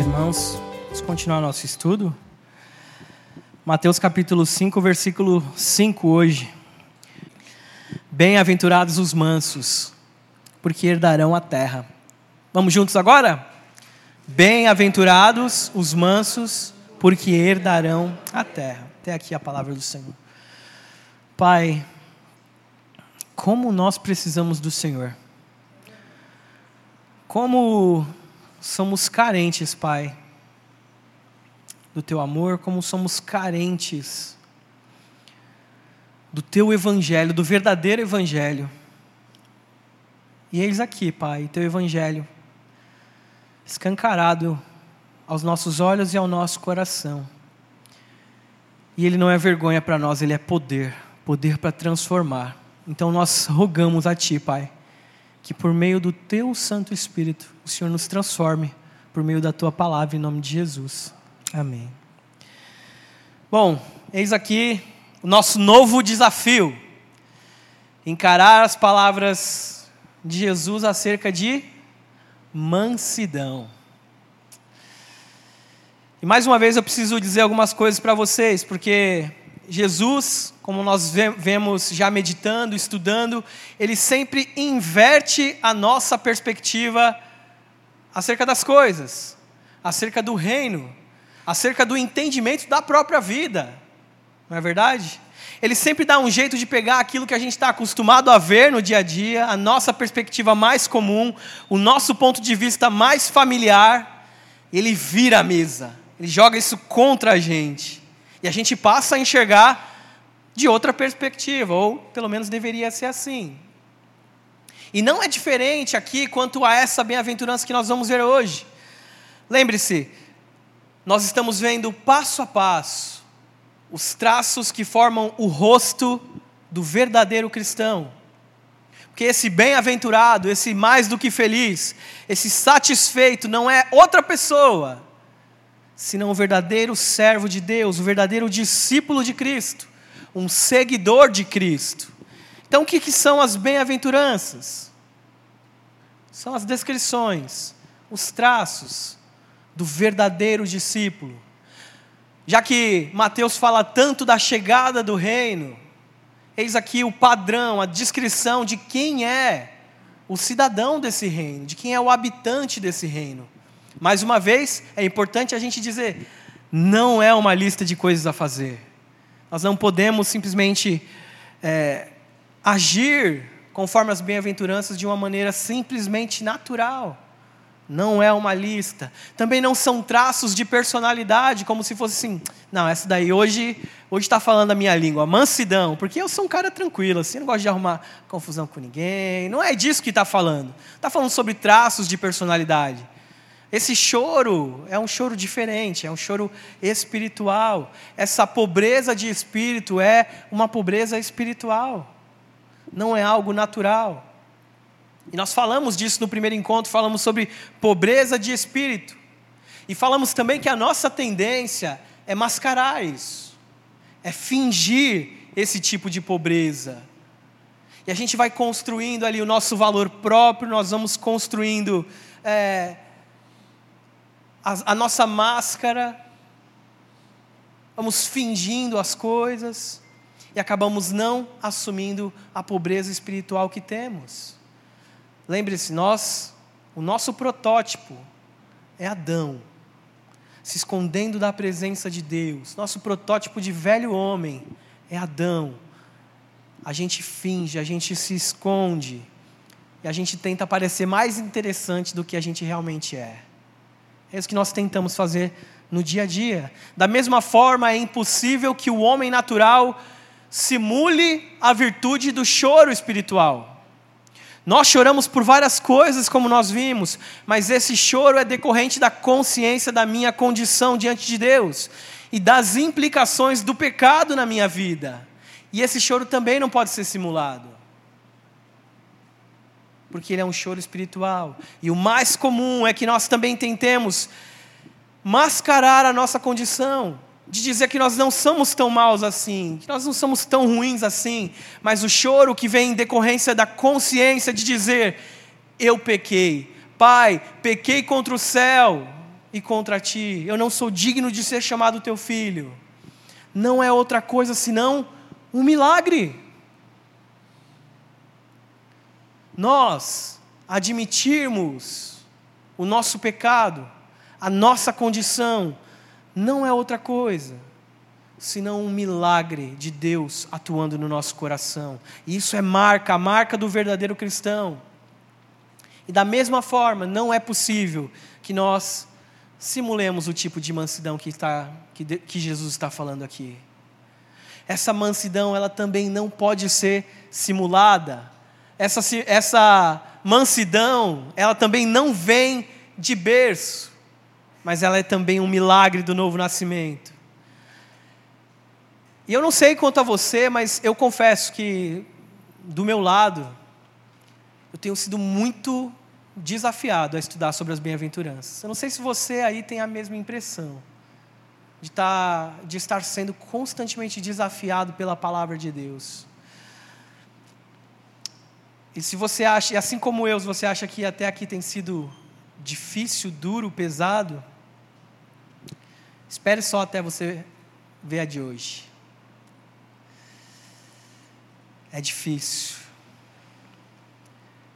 irmãos, vamos continuar nosso estudo. Mateus capítulo 5, versículo 5 hoje. Bem-aventurados os mansos, porque herdarão a terra. Vamos juntos agora? Bem-aventurados os mansos, porque herdarão a terra. Até aqui a palavra do Senhor. Pai, como nós precisamos do Senhor. Como somos carentes, Pai, do Teu amor, como somos carentes do Teu Evangelho, do verdadeiro Evangelho. E eis aqui, Pai, Teu Evangelho, escancarado aos nossos olhos e ao nosso coração. E Ele não é vergonha para nós, Ele é poder poder para transformar. Então nós rogamos a Ti, Pai que por meio do teu Santo Espírito, o Senhor nos transforme por meio da tua palavra, em nome de Jesus. Amém. Bom, eis aqui o nosso novo desafio: encarar as palavras de Jesus acerca de mansidão. E mais uma vez eu preciso dizer algumas coisas para vocês, porque Jesus, como nós vemos já meditando, estudando, ele sempre inverte a nossa perspectiva acerca das coisas, acerca do reino, acerca do entendimento da própria vida. Não é verdade? Ele sempre dá um jeito de pegar aquilo que a gente está acostumado a ver no dia a dia, a nossa perspectiva mais comum, o nosso ponto de vista mais familiar, ele vira a mesa, ele joga isso contra a gente. E a gente passa a enxergar de outra perspectiva, ou pelo menos deveria ser assim. E não é diferente aqui quanto a essa bem-aventurança que nós vamos ver hoje. Lembre-se, nós estamos vendo passo a passo os traços que formam o rosto do verdadeiro cristão. Porque esse bem-aventurado, esse mais do que feliz, esse satisfeito não é outra pessoa, senão o verdadeiro servo de Deus, o verdadeiro discípulo de Cristo, um seguidor de Cristo. Então, o que, que são as bem-aventuranças? São as descrições, os traços do verdadeiro discípulo. Já que Mateus fala tanto da chegada do reino, eis aqui o padrão, a descrição de quem é o cidadão desse reino, de quem é o habitante desse reino. Mais uma vez, é importante a gente dizer: não é uma lista de coisas a fazer. Nós não podemos simplesmente é, agir conforme as bem-aventuranças de uma maneira simplesmente natural. Não é uma lista. Também não são traços de personalidade, como se fosse assim. Não, essa daí hoje hoje está falando a minha língua, mansidão, porque eu sou um cara tranquilo, assim, não gosto de arrumar confusão com ninguém. Não é disso que está falando. Está falando sobre traços de personalidade. Esse choro é um choro diferente, é um choro espiritual. Essa pobreza de espírito é uma pobreza espiritual, não é algo natural. E nós falamos disso no primeiro encontro, falamos sobre pobreza de espírito. E falamos também que a nossa tendência é mascarar isso, é fingir esse tipo de pobreza. E a gente vai construindo ali o nosso valor próprio, nós vamos construindo. É, a, a nossa máscara, vamos fingindo as coisas e acabamos não assumindo a pobreza espiritual que temos. Lembre-se, nós, o nosso protótipo é Adão, se escondendo da presença de Deus. Nosso protótipo de velho homem é Adão. A gente finge, a gente se esconde e a gente tenta parecer mais interessante do que a gente realmente é. É isso que nós tentamos fazer no dia a dia. Da mesma forma, é impossível que o homem natural simule a virtude do choro espiritual. Nós choramos por várias coisas, como nós vimos, mas esse choro é decorrente da consciência da minha condição diante de Deus e das implicações do pecado na minha vida. E esse choro também não pode ser simulado porque ele é um choro espiritual. E o mais comum é que nós também tentemos mascarar a nossa condição, de dizer que nós não somos tão maus assim, que nós não somos tão ruins assim, mas o choro que vem em decorrência da consciência de dizer: eu pequei, Pai, pequei contra o céu, e contra ti. Eu não sou digno de ser chamado teu filho. Não é outra coisa senão um milagre. Nós admitirmos o nosso pecado, a nossa condição, não é outra coisa senão um milagre de Deus atuando no nosso coração. E isso é marca, a marca do verdadeiro cristão. E da mesma forma, não é possível que nós simulemos o tipo de mansidão que, que, que Jesus está falando aqui. Essa mansidão, ela também não pode ser simulada. Essa, essa mansidão, ela também não vem de berço, mas ela é também um milagre do novo nascimento. E eu não sei quanto a você, mas eu confesso que, do meu lado, eu tenho sido muito desafiado a estudar sobre as bem-aventuranças. Eu não sei se você aí tem a mesma impressão de, tá, de estar sendo constantemente desafiado pela palavra de Deus. E se você acha, assim como eu, se você acha que até aqui tem sido difícil, duro, pesado, espere só até você ver a de hoje. É difícil.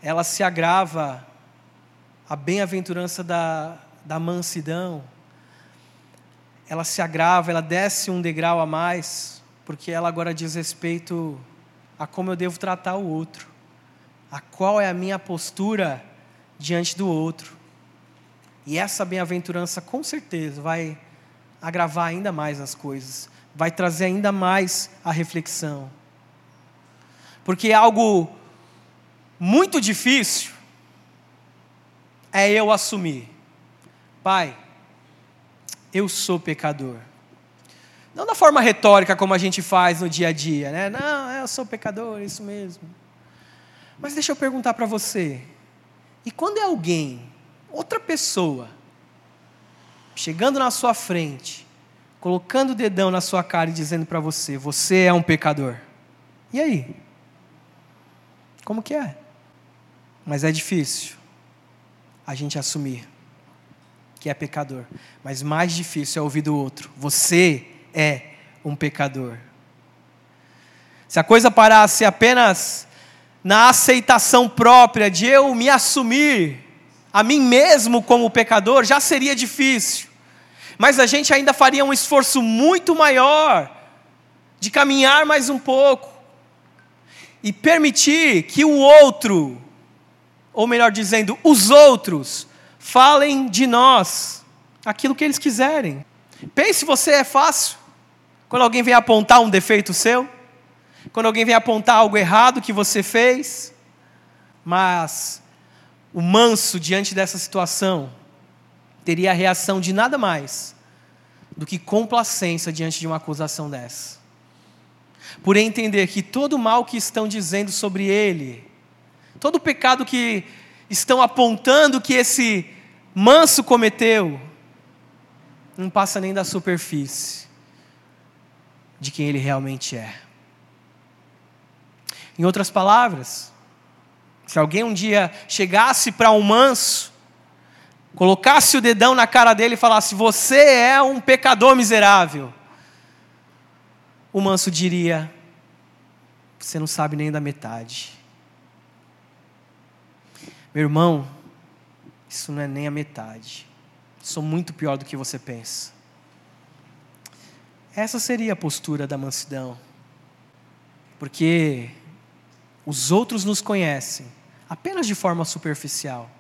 Ela se agrava a bem-aventurança da, da mansidão, ela se agrava, ela desce um degrau a mais, porque ela agora diz respeito a como eu devo tratar o outro, a qual é a minha postura diante do outro. E essa bem-aventurança, com certeza, vai agravar ainda mais as coisas, vai trazer ainda mais a reflexão. Porque algo muito difícil é eu assumir: Pai, eu sou pecador. Não da forma retórica como a gente faz no dia a dia, né? Não, eu sou pecador, isso mesmo. Mas deixa eu perguntar para você: e quando é alguém, outra pessoa, chegando na sua frente, colocando o dedão na sua cara e dizendo para você: você é um pecador? E aí? Como que é? Mas é difícil a gente assumir que é pecador. Mas mais difícil é ouvir do outro: você é um pecador. Se a coisa parasse apenas na aceitação própria de eu me assumir a mim mesmo como pecador, já seria difícil. Mas a gente ainda faria um esforço muito maior de caminhar mais um pouco e permitir que o outro ou melhor dizendo, os outros, falem de nós aquilo que eles quiserem. Pense você é fácil. Quando alguém vem apontar um defeito seu, quando alguém vem apontar algo errado que você fez, mas o manso diante dessa situação teria a reação de nada mais do que complacência diante de uma acusação dessa. Por entender que todo o mal que estão dizendo sobre ele todo o pecado que estão apontando que esse manso cometeu, não passa nem da superfície de quem ele realmente é. Em outras palavras, se alguém um dia chegasse para um manso, colocasse o dedão na cara dele e falasse: Você é um pecador miserável, o manso diria: Você não sabe nem da metade. Meu irmão, isso não é nem a metade. Sou muito pior do que você pensa. Essa seria a postura da mansidão. Porque os outros nos conhecem apenas de forma superficial.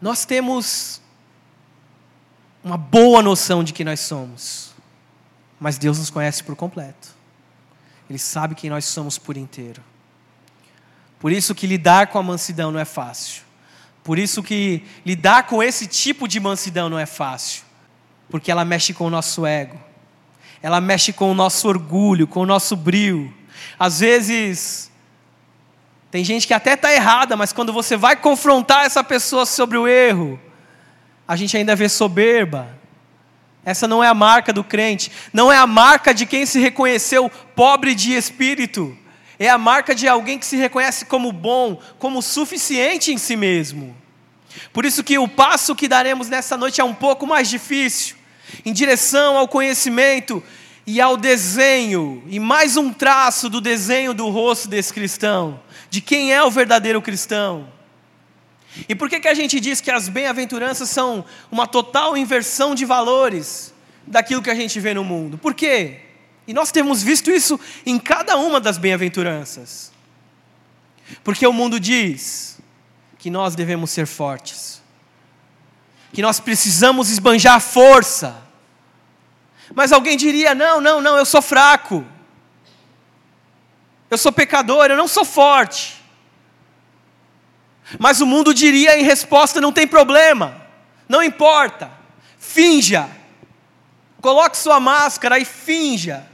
Nós temos uma boa noção de quem nós somos, mas Deus nos conhece por completo. Ele sabe quem nós somos por inteiro. Por isso que lidar com a mansidão não é fácil. Por isso que lidar com esse tipo de mansidão não é fácil. Porque ela mexe com o nosso ego. Ela mexe com o nosso orgulho, com o nosso brio. Às vezes tem gente que até está errada, mas quando você vai confrontar essa pessoa sobre o erro, a gente ainda vê soberba. Essa não é a marca do crente, não é a marca de quem se reconheceu pobre de espírito é a marca de alguém que se reconhece como bom, como suficiente em si mesmo. Por isso que o passo que daremos nessa noite é um pouco mais difícil, em direção ao conhecimento e ao desenho, e mais um traço do desenho do rosto desse cristão, de quem é o verdadeiro cristão. E por que, que a gente diz que as bem-aventuranças são uma total inversão de valores daquilo que a gente vê no mundo? Por quê? E nós temos visto isso em cada uma das bem-aventuranças. Porque o mundo diz que nós devemos ser fortes, que nós precisamos esbanjar força. Mas alguém diria: não, não, não, eu sou fraco, eu sou pecador, eu não sou forte. Mas o mundo diria em resposta: não tem problema, não importa, finja, coloque sua máscara e finja,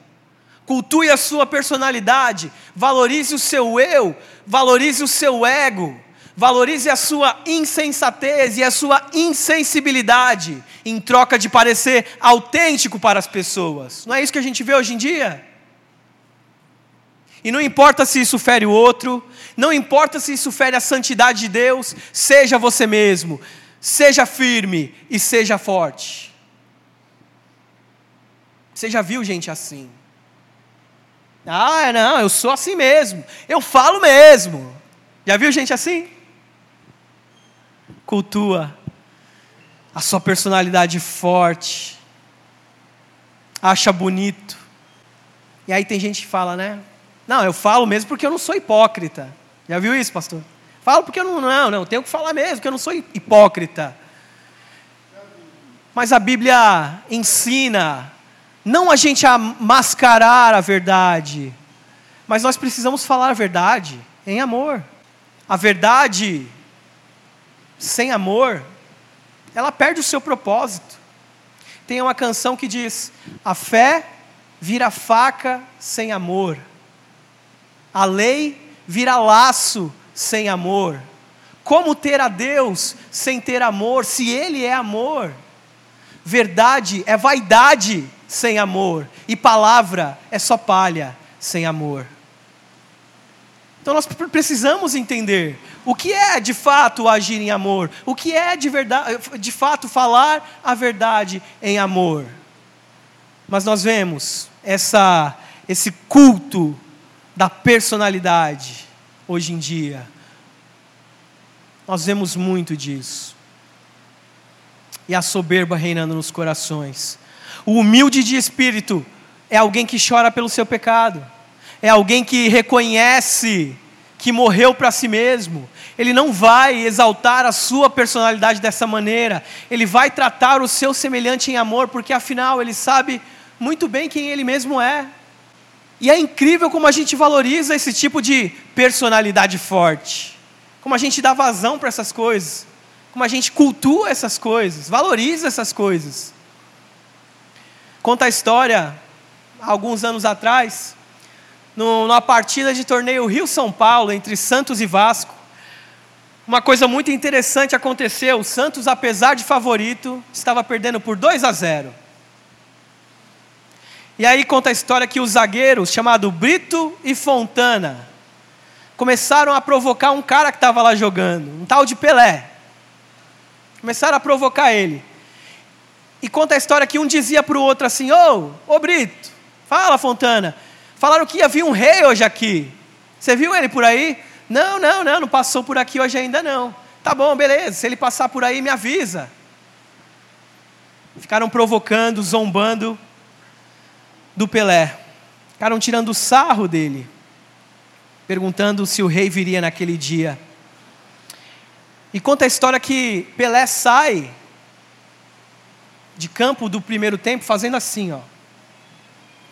cultue a sua personalidade, valorize o seu eu, valorize o seu ego, valorize a sua insensatez e a sua insensibilidade, em troca de parecer autêntico para as pessoas. Não é isso que a gente vê hoje em dia? E não importa se isso fere o outro, não importa se isso fere a santidade de Deus, seja você mesmo, seja firme e seja forte. Você já viu gente assim? Ah, não, eu sou assim mesmo, eu falo mesmo. Já viu gente assim? Cultua a sua personalidade forte, acha bonito. E aí tem gente que fala, né? Não, eu falo mesmo porque eu não sou hipócrita. Já viu isso, pastor? Falo porque eu não, não, não, tenho que falar mesmo, porque eu não sou hipócrita. Mas a Bíblia ensina não a gente a mascarar a verdade, mas nós precisamos falar a verdade em amor. A verdade sem amor, ela perde o seu propósito. Tem uma canção que diz: A fé vira faca sem amor. A lei vira laço sem amor. Como ter a Deus sem ter amor, se Ele é amor? Verdade é vaidade sem amor, e palavra é só palha sem amor. Então nós precisamos entender o que é de fato agir em amor, o que é de, verdade, de fato falar a verdade em amor. Mas nós vemos essa, esse culto da personalidade hoje em dia. Nós vemos muito disso. E a soberba reinando nos corações. O humilde de espírito é alguém que chora pelo seu pecado, é alguém que reconhece que morreu para si mesmo. Ele não vai exaltar a sua personalidade dessa maneira, ele vai tratar o seu semelhante em amor, porque afinal ele sabe muito bem quem ele mesmo é. E é incrível como a gente valoriza esse tipo de personalidade forte, como a gente dá vazão para essas coisas, como a gente cultua essas coisas, valoriza essas coisas. Conta a história, alguns anos atrás, numa partida de torneio Rio-São Paulo, entre Santos e Vasco. Uma coisa muito interessante aconteceu. O Santos, apesar de favorito, estava perdendo por 2 a 0. E aí conta a história que os zagueiros, chamados Brito e Fontana, começaram a provocar um cara que estava lá jogando, um tal de Pelé. Começaram a provocar ele. E conta a história que um dizia para o outro assim: Ô, ô Brito, fala Fontana, falaram que ia vir um rei hoje aqui. Você viu ele por aí? Não, não, não, não passou por aqui hoje ainda não. Tá bom, beleza, se ele passar por aí, me avisa. Ficaram provocando, zombando do Pelé. Ficaram tirando sarro dele, perguntando se o rei viria naquele dia. E conta a história que Pelé sai de campo do primeiro tempo fazendo assim, ó,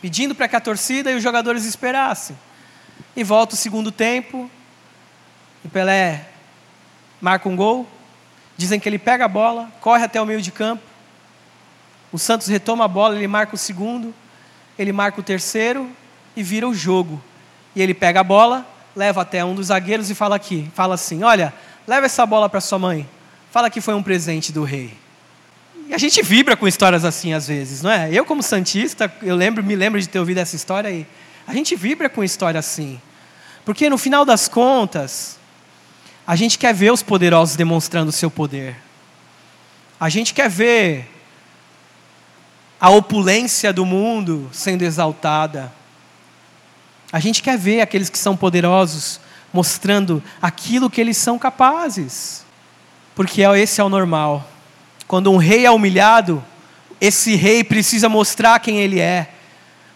pedindo para que a torcida e os jogadores esperassem. E volta o segundo tempo, o Pelé marca um gol, dizem que ele pega a bola, corre até o meio de campo, o Santos retoma a bola, ele marca o segundo, ele marca o terceiro e vira o jogo. E ele pega a bola, leva até um dos zagueiros e fala aqui, fala assim: "Olha, leva essa bola para sua mãe. Fala que foi um presente do rei." E a gente vibra com histórias assim às vezes, não é? Eu como santista, eu lembro, me lembro de ter ouvido essa história aí. A gente vibra com história assim. Porque no final das contas, A gente quer ver os poderosos demonstrando o seu poder. A gente quer ver a opulência do mundo sendo exaltada. A gente quer ver aqueles que são poderosos mostrando aquilo que eles são capazes. Porque esse é o normal. Quando um rei é humilhado, esse rei precisa mostrar quem ele é.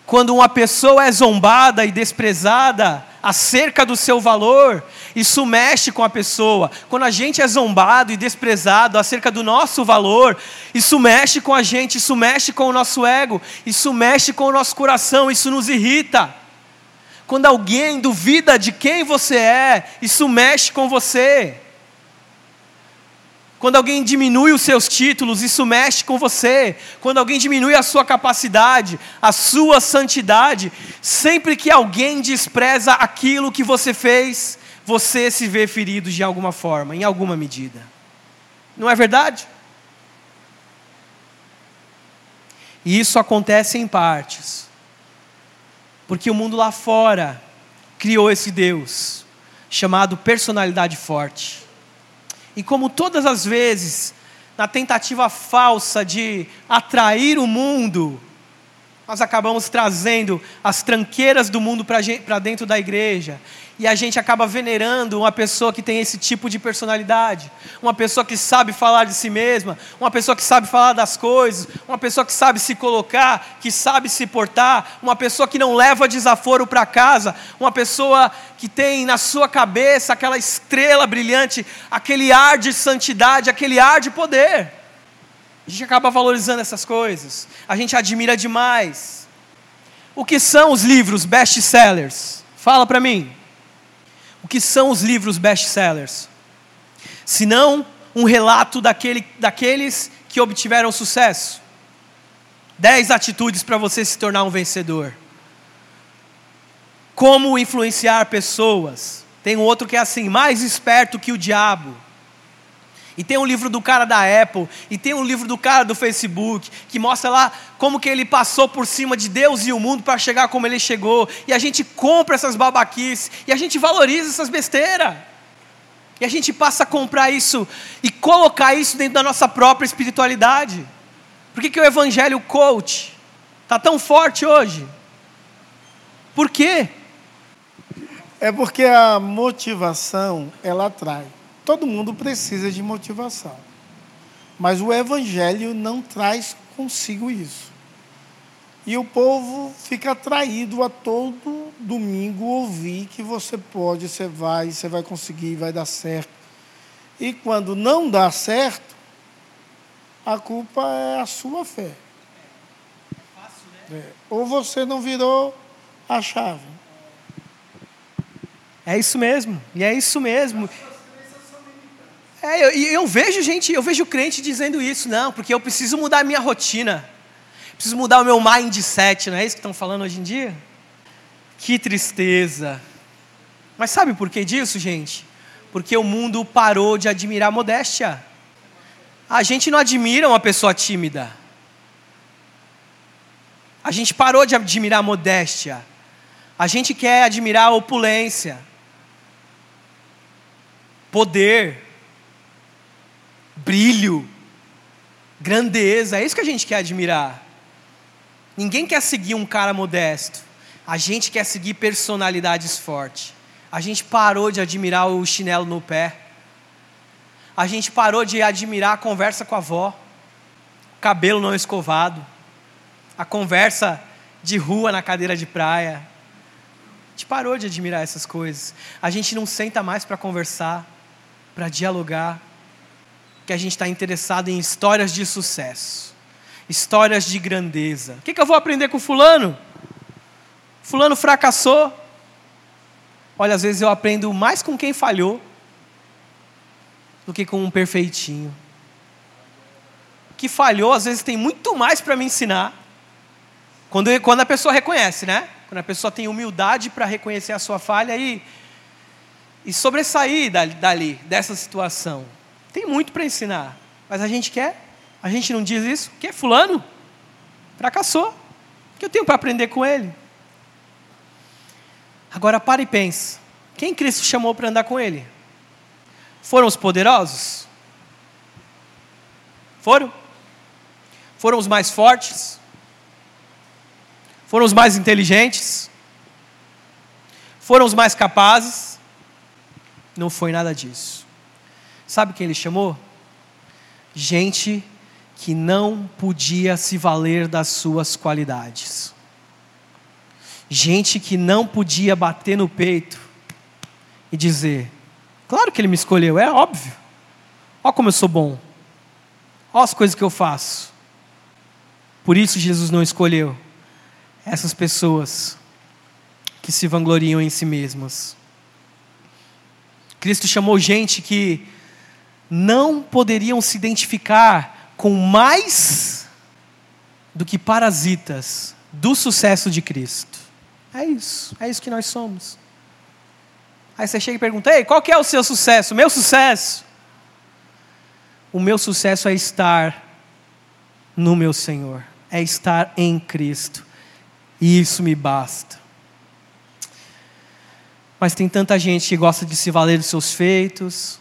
Quando uma pessoa é zombada e desprezada acerca do seu valor, isso mexe com a pessoa. Quando a gente é zombado e desprezado acerca do nosso valor, isso mexe com a gente, isso mexe com o nosso ego, isso mexe com o nosso coração, isso nos irrita. Quando alguém duvida de quem você é, isso mexe com você. Quando alguém diminui os seus títulos, isso mexe com você. Quando alguém diminui a sua capacidade, a sua santidade, sempre que alguém despreza aquilo que você fez, você se vê ferido de alguma forma, em alguma medida. Não é verdade? E isso acontece em partes. Porque o mundo lá fora criou esse Deus chamado personalidade forte e como todas as vezes, na tentativa falsa de atrair o mundo, nós acabamos trazendo as tranqueiras do mundo para dentro da igreja e a gente acaba venerando uma pessoa que tem esse tipo de personalidade, uma pessoa que sabe falar de si mesma, uma pessoa que sabe falar das coisas, uma pessoa que sabe se colocar, que sabe se portar, uma pessoa que não leva desaforo para casa, uma pessoa que tem na sua cabeça aquela estrela brilhante, aquele ar de santidade, aquele ar de poder. A gente acaba valorizando essas coisas, a gente admira demais. O que são os livros best-sellers? Fala para mim. O que são os livros best-sellers? Se não um relato daquele, daqueles que obtiveram sucesso. Dez atitudes para você se tornar um vencedor. Como influenciar pessoas. Tem um outro que é assim, mais esperto que o diabo. E tem um livro do cara da Apple, e tem um livro do cara do Facebook, que mostra lá como que ele passou por cima de Deus e o mundo para chegar como ele chegou. E a gente compra essas babaquices, e a gente valoriza essas besteiras. E a gente passa a comprar isso e colocar isso dentro da nossa própria espiritualidade. Por que, que o evangelho coach está tão forte hoje? Por quê? É porque a motivação, ela atrai. Todo mundo precisa de motivação. Mas o Evangelho não traz consigo isso. E o povo fica atraído a todo domingo ouvir que você pode, você vai, você vai conseguir, vai dar certo. E quando não dá certo, a culpa é a sua fé. É. Ou você não virou a chave. É isso mesmo, e é isso mesmo. É, eu, eu vejo gente, eu vejo crente dizendo isso, não, porque eu preciso mudar a minha rotina, preciso mudar o meu mindset, não é isso que estão falando hoje em dia? Que tristeza. Mas sabe por que disso, gente? Porque o mundo parou de admirar a modéstia. A gente não admira uma pessoa tímida. A gente parou de admirar a modéstia. A gente quer admirar a opulência, poder, brilho, grandeza, é isso que a gente quer admirar. Ninguém quer seguir um cara modesto, a gente quer seguir personalidades fortes. A gente parou de admirar o chinelo no pé, a gente parou de admirar a conversa com a avó, o cabelo não escovado, a conversa de rua na cadeira de praia. A gente parou de admirar essas coisas. A gente não senta mais para conversar, para dialogar que a gente está interessado em histórias de sucesso, histórias de grandeza. O que, que eu vou aprender com Fulano? Fulano fracassou. Olha, às vezes eu aprendo mais com quem falhou do que com um perfeitinho. Que falhou, às vezes tem muito mais para me ensinar. Quando, quando a pessoa reconhece, né? Quando a pessoa tem humildade para reconhecer a sua falha e, e sobressair dali, dali, dessa situação. Tem muito para ensinar, mas a gente quer, a gente não diz isso, que é fulano fracassou. O que eu tenho para aprender com ele? Agora para e pensa. Quem Cristo chamou para andar com ele? Foram os poderosos? Foram? Foram os mais fortes? Foram os mais inteligentes? Foram os mais capazes? Não foi nada disso. Sabe quem ele chamou? Gente que não podia se valer das suas qualidades. Gente que não podia bater no peito e dizer: Claro que ele me escolheu, é óbvio. Olha como eu sou bom. Olha as coisas que eu faço. Por isso Jesus não escolheu essas pessoas que se vangloriam em si mesmas. Cristo chamou gente que não poderiam se identificar com mais do que parasitas do sucesso de Cristo. É isso, é isso que nós somos. Aí você chega e pergunta: Ei, qual que é o seu sucesso? O meu sucesso? O meu sucesso é estar no meu Senhor, é estar em Cristo. E isso me basta. Mas tem tanta gente que gosta de se valer dos seus feitos,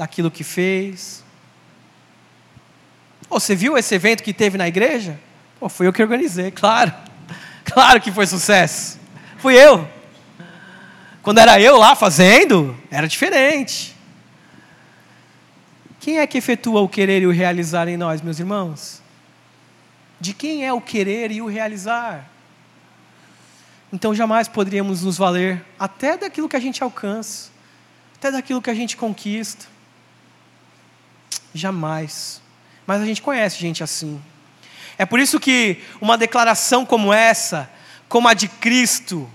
daquilo que fez. Oh, você viu esse evento que teve na igreja? Oh, foi eu que organizei, claro. Claro que foi sucesso. Fui eu. Quando era eu lá fazendo, era diferente. Quem é que efetua o querer e o realizar em nós, meus irmãos? De quem é o querer e o realizar? Então jamais poderíamos nos valer até daquilo que a gente alcança, até daquilo que a gente conquista. Jamais. Mas a gente conhece gente assim. É por isso que uma declaração como essa, como a de Cristo,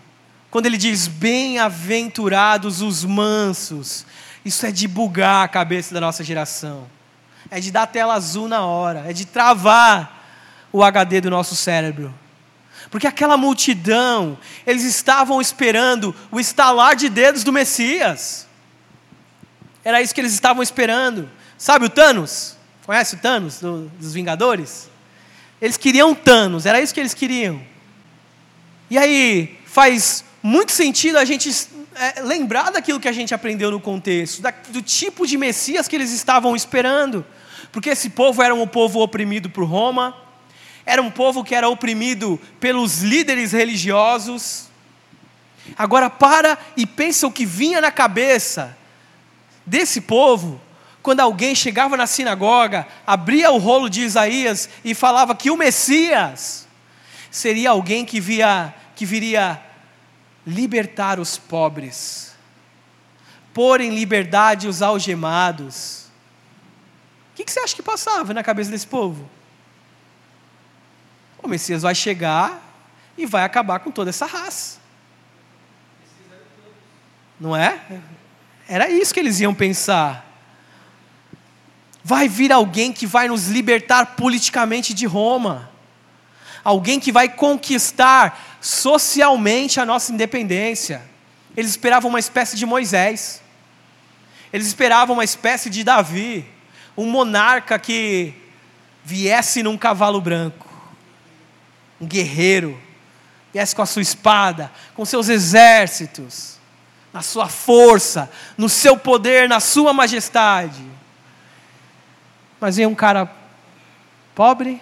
quando ele diz bem-aventurados os mansos, isso é de bugar a cabeça da nossa geração. É de dar tela azul na hora, é de travar o HD do nosso cérebro. Porque aquela multidão, eles estavam esperando o estalar de dedos do Messias. Era isso que eles estavam esperando. Sabe o Thanos? Conhece o Thanos do, dos Vingadores? Eles queriam Thanos, era isso que eles queriam. E aí, faz muito sentido a gente é, lembrar daquilo que a gente aprendeu no contexto, da, do tipo de Messias que eles estavam esperando. Porque esse povo era um povo oprimido por Roma, era um povo que era oprimido pelos líderes religiosos. Agora para e pensa o que vinha na cabeça desse povo quando alguém chegava na sinagoga, abria o rolo de Isaías e falava que o Messias seria alguém que via que viria libertar os pobres, pôr em liberdade os algemados. O que, que você acha que passava na cabeça desse povo? O Messias vai chegar e vai acabar com toda essa raça. Não é? Era isso que eles iam pensar. Vai vir alguém que vai nos libertar politicamente de Roma. Alguém que vai conquistar socialmente a nossa independência. Eles esperavam uma espécie de Moisés. Eles esperavam uma espécie de Davi, um monarca que viesse num cavalo branco, um guerreiro, viesse com a sua espada, com seus exércitos, na sua força, no seu poder, na sua majestade. Mas vem um cara pobre,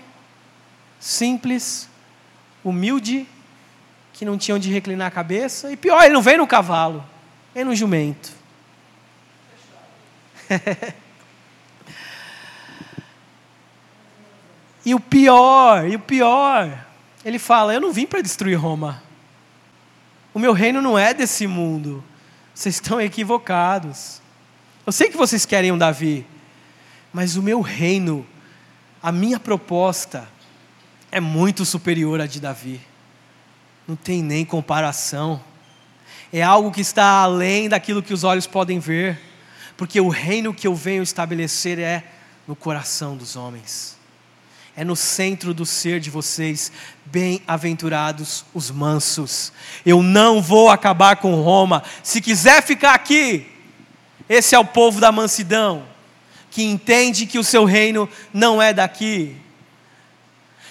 simples, humilde, que não tinha onde reclinar a cabeça. E pior, ele não veio no cavalo, veio no jumento. e o pior, e o pior, ele fala: Eu não vim para destruir Roma. O meu reino não é desse mundo. Vocês estão equivocados. Eu sei que vocês querem um Davi, mas o meu reino, a minha proposta, é muito superior à de Davi não tem nem comparação. É algo que está além daquilo que os olhos podem ver, porque o reino que eu venho estabelecer é no coração dos homens, é no centro do ser de vocês, bem-aventurados os mansos. Eu não vou acabar com Roma, se quiser ficar aqui, esse é o povo da mansidão, que entende que o seu reino não é daqui.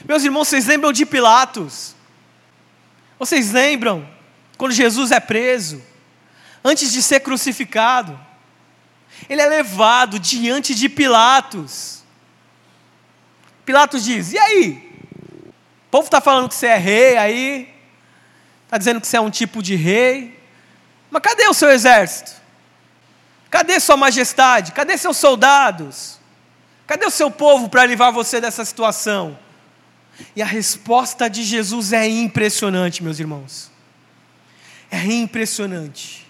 Meus irmãos, vocês lembram de Pilatos? Vocês lembram quando Jesus é preso, antes de ser crucificado? Ele é levado diante de Pilatos. Pilatos diz: E aí? O povo está falando que você é rei aí, está dizendo que você é um tipo de rei, mas cadê o seu exército? Cadê sua majestade? Cadê seus soldados? Cadê o seu povo para livrar você dessa situação? E a resposta de Jesus é impressionante, meus irmãos. É impressionante.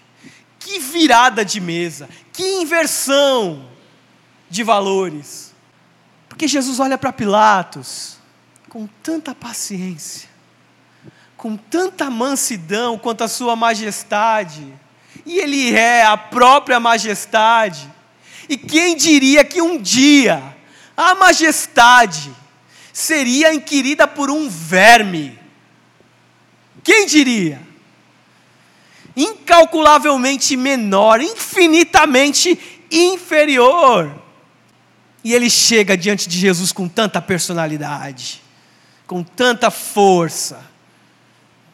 Que virada de mesa, que inversão de valores. Porque Jesus olha para Pilatos com tanta paciência, com tanta mansidão quanto a sua majestade, e ele é a própria majestade. E quem diria que um dia a majestade seria inquirida por um verme? Quem diria? incalculavelmente menor, infinitamente inferior. E ele chega diante de Jesus com tanta personalidade, com tanta força,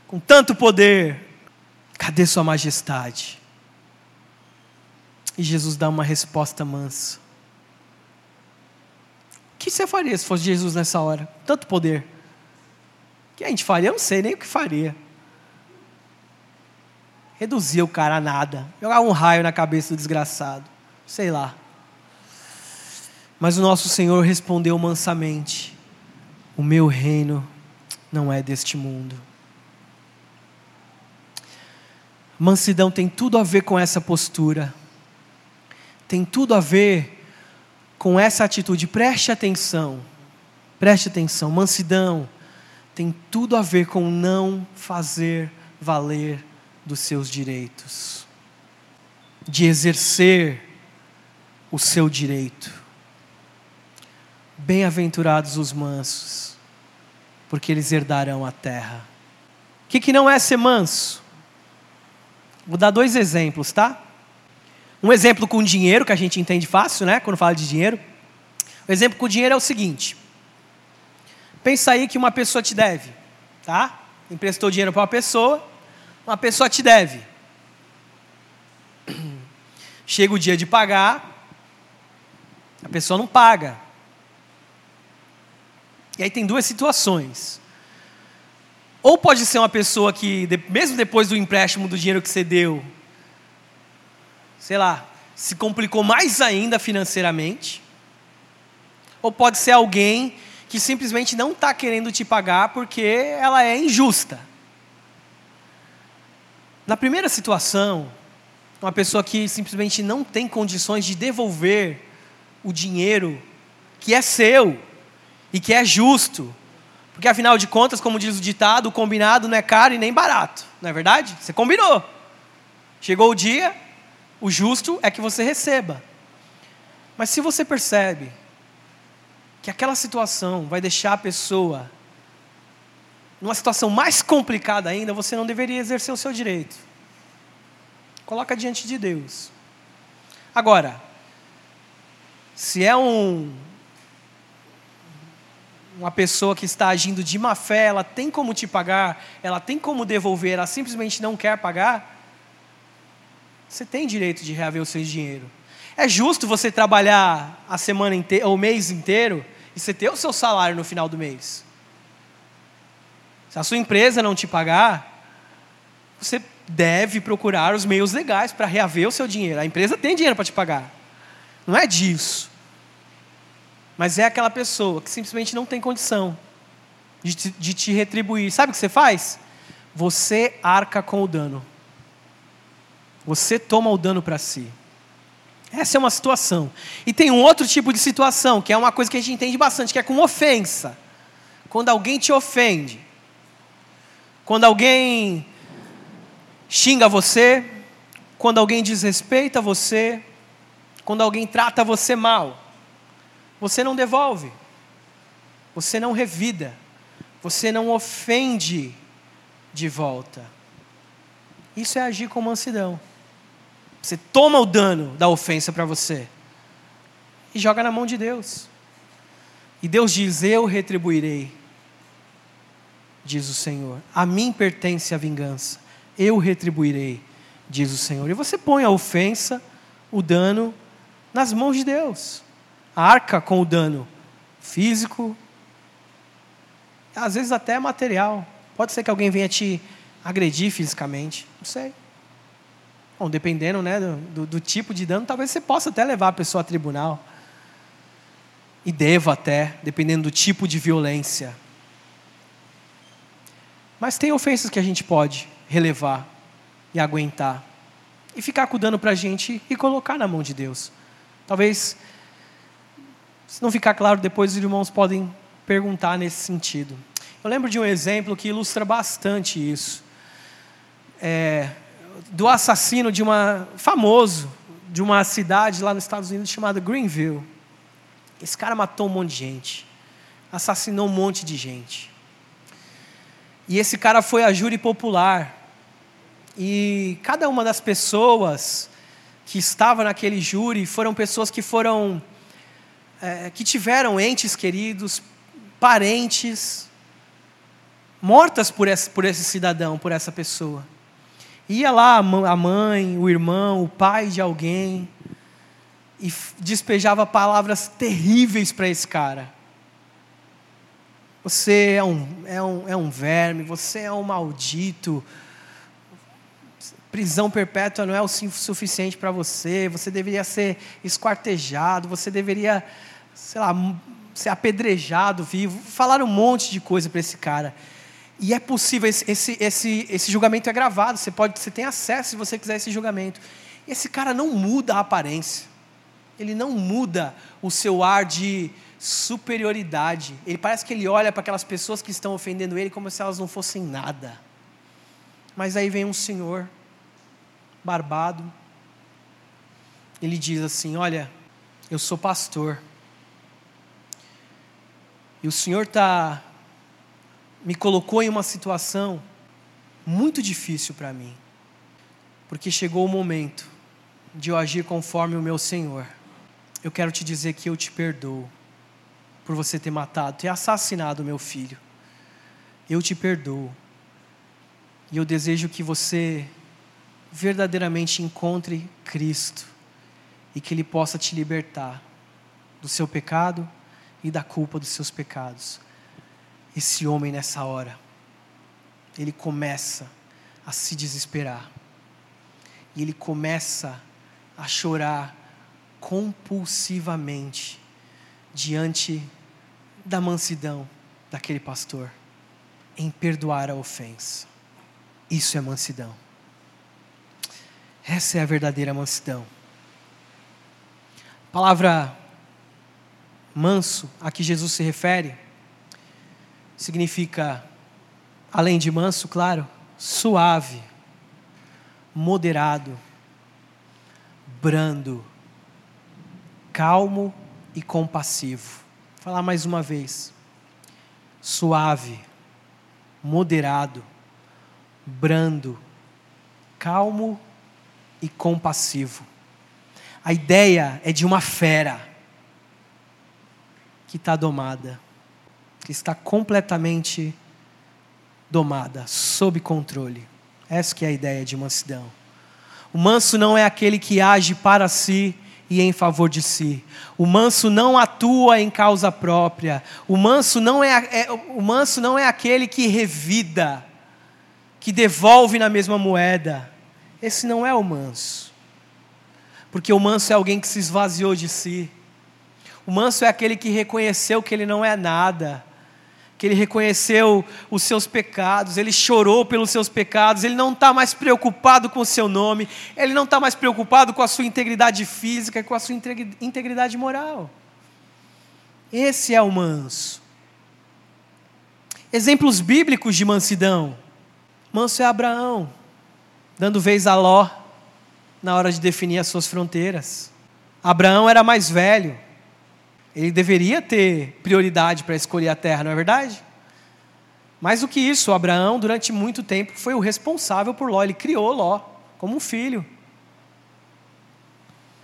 com tanto poder. Cadê Sua Majestade? E Jesus dá uma resposta mansa. O que você faria se fosse Jesus nessa hora? Tanto poder. O que a gente faria? Eu não sei nem o que faria reduzir o cara a nada, jogar um raio na cabeça do desgraçado, sei lá. Mas o nosso Senhor respondeu mansamente: O meu reino não é deste mundo. Mansidão tem tudo a ver com essa postura, tem tudo a ver com essa atitude. Preste atenção, preste atenção. Mansidão tem tudo a ver com não fazer valer dos seus direitos, de exercer o seu direito. Bem-aventurados os mansos, porque eles herdarão a terra. O que, que não é ser manso? Vou dar dois exemplos, tá? Um exemplo com dinheiro, que a gente entende fácil, né? Quando fala de dinheiro. O exemplo com dinheiro é o seguinte: pensa aí que uma pessoa te deve, tá? Emprestou dinheiro para uma pessoa, uma pessoa te deve. Chega o dia de pagar, a pessoa não paga. E aí tem duas situações. Ou pode ser uma pessoa que, mesmo depois do empréstimo do dinheiro que você deu, sei lá, se complicou mais ainda financeiramente. Ou pode ser alguém que simplesmente não está querendo te pagar porque ela é injusta. Na primeira situação, uma pessoa que simplesmente não tem condições de devolver o dinheiro que é seu e que é justo. Porque afinal de contas, como diz o ditado, o combinado não é caro e nem barato, não é verdade? Você combinou. Chegou o dia, o justo é que você receba. Mas se você percebe que aquela situação vai deixar a pessoa numa situação mais complicada ainda, você não deveria exercer o seu direito. Coloca diante de Deus. Agora, se é um uma pessoa que está agindo de má fé, ela tem como te pagar, ela tem como devolver, ela simplesmente não quer pagar, você tem direito de reaver o seu dinheiro. É justo você trabalhar a semana inteira, o mês inteiro, e você ter o seu salário no final do mês. Se a sua empresa não te pagar, você deve procurar os meios legais para reaver o seu dinheiro. A empresa tem dinheiro para te pagar. Não é disso. Mas é aquela pessoa que simplesmente não tem condição de te, de te retribuir. Sabe o que você faz? Você arca com o dano. Você toma o dano para si. Essa é uma situação. E tem um outro tipo de situação, que é uma coisa que a gente entende bastante, que é com ofensa. Quando alguém te ofende. Quando alguém xinga você, quando alguém desrespeita você, quando alguém trata você mal, você não devolve, você não revida, você não ofende de volta. Isso é agir com mansidão. Você toma o dano da ofensa para você e joga na mão de Deus. E Deus diz: Eu retribuirei diz o Senhor. A mim pertence a vingança, eu retribuirei, diz o Senhor. E você põe a ofensa, o dano nas mãos de Deus. Arca com o dano físico, às vezes até material. Pode ser que alguém venha te agredir fisicamente, não sei. Bom, dependendo né, do, do, tipo de dano, talvez você possa até levar a pessoa a tribunal. E deva até, dependendo do tipo de violência. Mas tem ofensas que a gente pode relevar e aguentar. E ficar com o dano para a gente e colocar na mão de Deus. Talvez, se não ficar claro, depois os irmãos podem perguntar nesse sentido. Eu lembro de um exemplo que ilustra bastante isso. É, do assassino de uma famoso de uma cidade lá nos Estados Unidos chamada Greenville. Esse cara matou um monte de gente, assassinou um monte de gente. E esse cara foi a júri popular. E cada uma das pessoas que estava naquele júri foram pessoas que foram é, que tiveram entes queridos, parentes mortas por esse, por esse cidadão, por essa pessoa. Ia lá a mãe, o irmão, o pai de alguém e despejava palavras terríveis para esse cara. Você é um, é, um, é um verme, você é um maldito. Prisão perpétua não é o suficiente para você, você deveria ser esquartejado, você deveria, sei lá, ser apedrejado vivo. Falaram um monte de coisa para esse cara. E é possível, esse, esse, esse, esse julgamento é gravado, você, pode, você tem acesso se você quiser esse julgamento. Esse cara não muda a aparência, ele não muda o seu ar de superioridade. Ele parece que ele olha para aquelas pessoas que estão ofendendo ele como se elas não fossem nada. Mas aí vem um senhor, barbado, ele diz assim: Olha, eu sou pastor, e o senhor está me colocou em uma situação muito difícil para mim, porque chegou o momento de eu agir conforme o meu Senhor. Eu quero te dizer que eu te perdoo por você ter matado, ter assassinado meu filho. Eu te perdoo. E eu desejo que você verdadeiramente encontre Cristo e que Ele possa te libertar do seu pecado e da culpa dos seus pecados esse homem nessa hora, ele começa a se desesperar. E ele começa a chorar compulsivamente diante da mansidão daquele pastor em perdoar a ofensa. Isso é mansidão. Essa é a verdadeira mansidão. A palavra manso a que Jesus se refere significa, além de manso, claro, suave, moderado, brando, calmo e compassivo. Vou falar mais uma vez. Suave, moderado, brando, calmo e compassivo. A ideia é de uma fera que está domada está completamente domada, sob controle. Essa que é a ideia de mansidão. O manso não é aquele que age para si e em favor de si. O manso não atua em causa própria. O manso não é, é, o manso não é aquele que revida, que devolve na mesma moeda. Esse não é o manso. Porque o manso é alguém que se esvaziou de si. O manso é aquele que reconheceu que ele não é nada que ele reconheceu os seus pecados, ele chorou pelos seus pecados, ele não está mais preocupado com o seu nome, ele não está mais preocupado com a sua integridade física, com a sua integridade moral. Esse é o manso. Exemplos bíblicos de mansidão. Manso é Abraão, dando vez a Ló na hora de definir as suas fronteiras. Abraão era mais velho, ele deveria ter prioridade para escolher a terra, não é verdade? Mais do que isso, Abraão, durante muito tempo, foi o responsável por Ló. Ele criou Ló como um filho.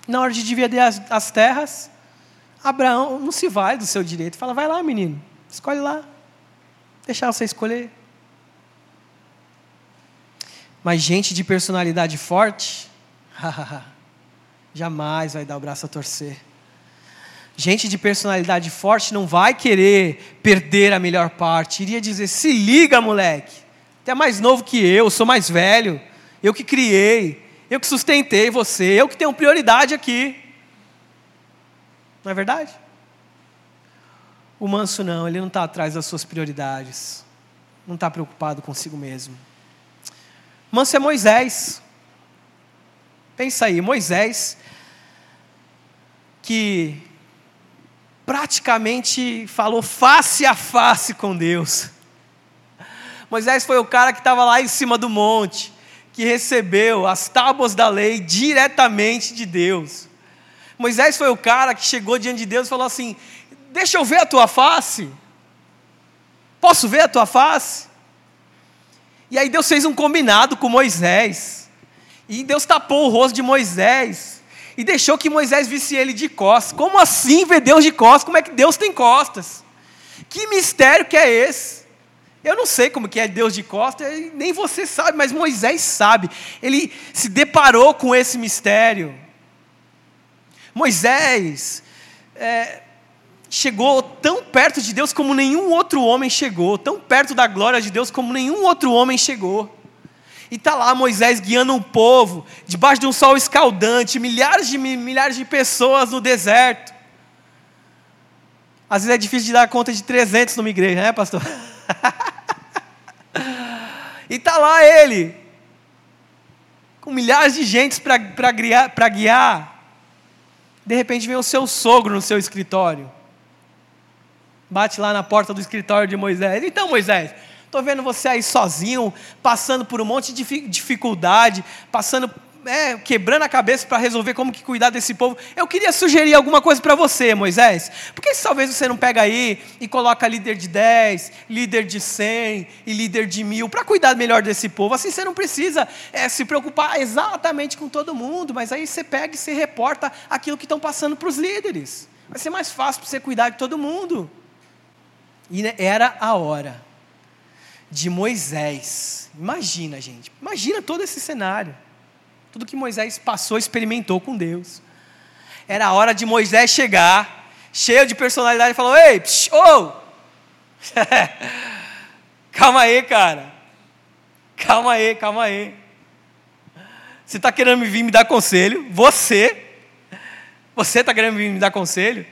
Na hora de dividir as, as terras, Abraão não se vai do seu direito. Fala, vai lá, menino, escolhe lá. Deixar você escolher. Mas gente de personalidade forte, jamais vai dar o braço a torcer. Gente de personalidade forte não vai querer perder a melhor parte. Iria dizer: se liga, moleque. Até mais novo que eu, sou mais velho. Eu que criei, eu que sustentei você, eu que tenho prioridade aqui. Não é verdade? O manso não, ele não está atrás das suas prioridades. Não está preocupado consigo mesmo. Manso é Moisés. Pensa aí, Moisés, que praticamente falou face a face com Deus. Moisés foi o cara que estava lá em cima do monte, que recebeu as tábuas da lei diretamente de Deus. Moisés foi o cara que chegou diante de Deus e falou assim: Deixa eu ver a tua face. Posso ver a tua face? E aí Deus fez um combinado com Moisés. E Deus tapou o rosto de Moisés e deixou que Moisés visse ele de costas. Como assim ver Deus de costas? Como é que Deus tem costas? Que mistério que é esse? Eu não sei como que é Deus de costas, nem você sabe, mas Moisés sabe. Ele se deparou com esse mistério. Moisés é, chegou tão perto de Deus como nenhum outro homem chegou, tão perto da glória de Deus como nenhum outro homem chegou. E está lá Moisés guiando um povo, debaixo de um sol escaldante, milhares de milhares de pessoas no deserto. Às vezes é difícil de dar conta de 300 numa igreja, né, pastor? e está lá ele, com milhares de gente para guiar. De repente vem o seu sogro no seu escritório. Bate lá na porta do escritório de Moisés. Então, Moisés, Estou vendo você aí sozinho, passando por um monte de dificuldade, passando, é, quebrando a cabeça para resolver como que cuidar desse povo. Eu queria sugerir alguma coisa para você, Moisés. Por que talvez você não pega aí e coloca líder de 10, líder de 100 e líder de mil para cuidar melhor desse povo? Assim você não precisa é, se preocupar exatamente com todo mundo, mas aí você pega e você reporta aquilo que estão passando para os líderes. Vai ser mais fácil para você cuidar de todo mundo. E era a hora de Moisés. Imagina, gente. Imagina todo esse cenário. Tudo que Moisés passou, experimentou com Deus. Era a hora de Moisés chegar, cheio de personalidade, e falou: Ei, psh, oh! calma aí, cara. Calma aí, calma aí. Você está querendo vir me dar conselho? Você? Você está querendo vir me dar conselho?